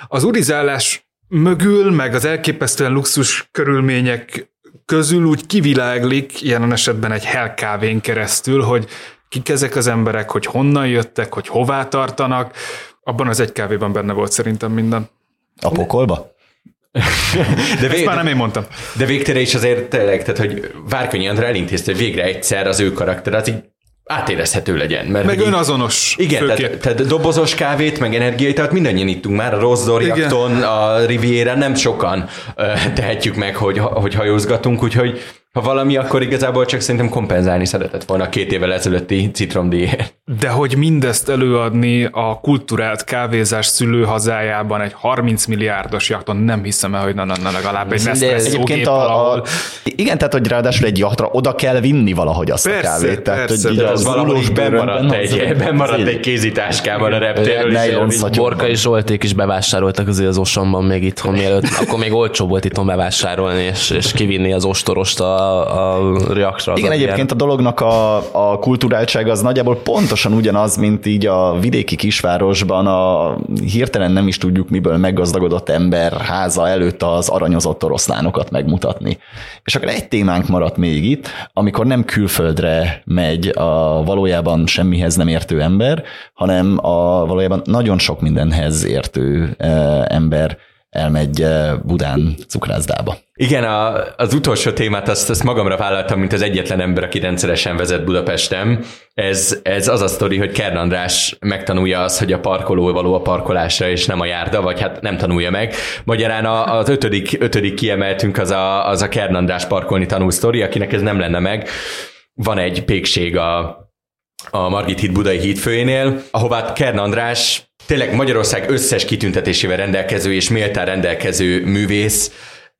az urizálás mögül, meg az elképesztően luxus körülmények közül úgy kiviláglik, jelen esetben egy helkávén keresztül, hogy kik ezek az emberek, hogy honnan jöttek, hogy hová tartanak. Abban az egy kávéban benne volt szerintem minden. A pokolba? De vég... Ezt már nem én mondtam. De végtére is azért tényleg, tehát hogy Várkonyi Andrá elintézte, hogy végre egyszer az ő karakter, az így átérezhető legyen. Mert meg önazonos. Igen, tehát, tehát, dobozos kávét, meg energiai, tehát mindannyian ittunk már a jakton, a Riviera, nem sokan tehetjük meg, hogy, hogy hajózgatunk, úgyhogy ha valami, akkor igazából csak szerintem kompenzálni szeretett volna két évvel ezelőtti citromdíjért. De hogy mindezt előadni a kulturált kávézás szülőhazájában egy 30 milliárdos jakton, nem hiszem el, hogy na, na, na legalább egy Nespresso gép a, a, Igen, tehát hogy ráadásul egy jaktra oda kell vinni valahogy azt persze, a kávét. Tehát, persze, hogy az valahogy bemaradt egy, bemaradt egy kézitáskával a reptéről. Borka és Zsolték is bevásároltak azért az osomban még itthon, mielőtt, akkor még olcsó volt itthon bevásárolni, és, és kivinni az ostorost a a, reaktra. Igen, egyébként a dolognak a, a kulturáltsága az nagyjából pontosan ugyanaz, mint így a vidéki kisvárosban a hirtelen nem is tudjuk miből meggazdagodott ember háza előtt az aranyozott oroszlánokat megmutatni. És akkor egy témánk maradt még itt, amikor nem külföldre megy a valójában semmihez nem értő ember, hanem a valójában nagyon sok mindenhez értő eh, ember elmegy eh, Budán cukrászdába. Igen, a, az utolsó témát azt, azt magamra vállaltam, mint az egyetlen ember, aki rendszeresen vezet Budapesten. Ez, ez az a sztori, hogy Kern András megtanulja azt, hogy a parkoló való a parkolásra, és nem a járda, vagy hát nem tanulja meg. Magyarán a, az ötödik, ötödik kiemeltünk az a, az a Kern András parkolni tanul sztori, akinek ez nem lenne meg. Van egy pékség a, a Margit híd budai hídfőjénél, ahová Kern András tényleg Magyarország összes kitüntetésével rendelkező és méltán rendelkező művész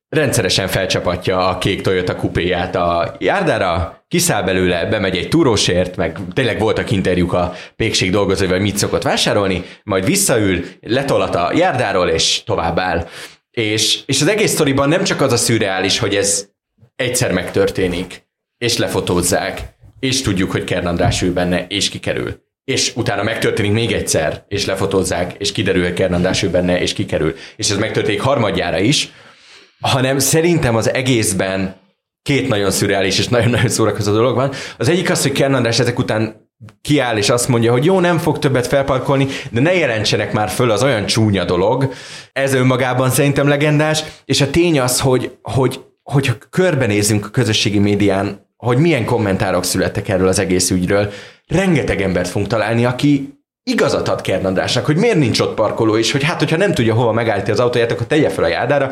rendszeresen felcsapatja a kék Toyota kupéját a járdára, kiszáll belőle, bemegy egy túrósért, meg tényleg voltak interjúk a pékség dolgozóival, mit szokott vásárolni, majd visszaül, letolat a járdáról, és tovább áll. És, és az egész sztoriban nem csak az a szürreális, hogy ez egyszer megtörténik, és lefotózzák, és tudjuk, hogy Kern ül benne, és kikerül és utána megtörténik még egyszer, és lefotózzák, és kiderül, hogy Kernandás ő benne, és kikerül. És ez megtörténik harmadjára is, hanem szerintem az egészben két nagyon szürreális és nagyon-nagyon szórakozó dolog van. Az egyik az, hogy Kernandás ezek után kiáll és azt mondja, hogy jó, nem fog többet felparkolni, de ne jelentsenek már föl, az olyan csúnya dolog. Ez önmagában szerintem legendás, és a tény az, hogy, hogy, hogy körbenézünk a közösségi médián, hogy milyen kommentárok születtek erről az egész ügyről, rengeteg embert fogunk találni, aki igazat ad Kern hogy miért nincs ott parkoló, és hogy hát, hogyha nem tudja hova megállítani az autóját, akkor tegye fel a járdára.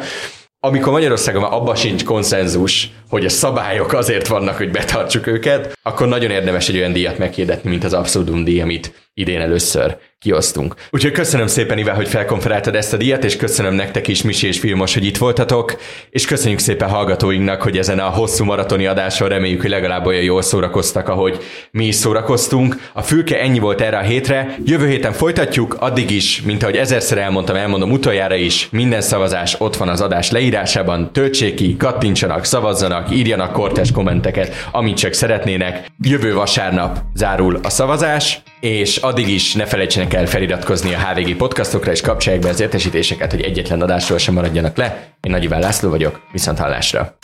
Amikor Magyarországon már abba sincs konszenzus, hogy a szabályok azért vannak, hogy betartsuk őket, akkor nagyon érdemes egy olyan díjat meghirdetni, mint az Absurdum díj, amit idén először kiosztunk. Úgyhogy köszönöm szépen, Ivel, hogy felkonferáltad ezt a díjat, és köszönöm nektek is, Misi és Filmos, hogy itt voltatok, és köszönjük szépen hallgatóinknak, hogy ezen a hosszú maratoni adáson reméljük, hogy legalább olyan jól szórakoztak, ahogy mi is szórakoztunk. A fülke ennyi volt erre a hétre, jövő héten folytatjuk, addig is, mint ahogy ezerszer elmondtam, elmondom utoljára is, minden szavazás ott van az adás leírásában, töltsék ki, kattintsanak, szavazzanak, írjanak kortes kommenteket, amit csak szeretnének. Jövő vasárnap zárul a szavazás, és addig is ne felejtsenek el feliratkozni a HVG podcastokra, és kapcsolják be az értesítéseket, hogy egyetlen adásról sem maradjanak le. Én Nagy Iván László vagyok, viszont hallásra!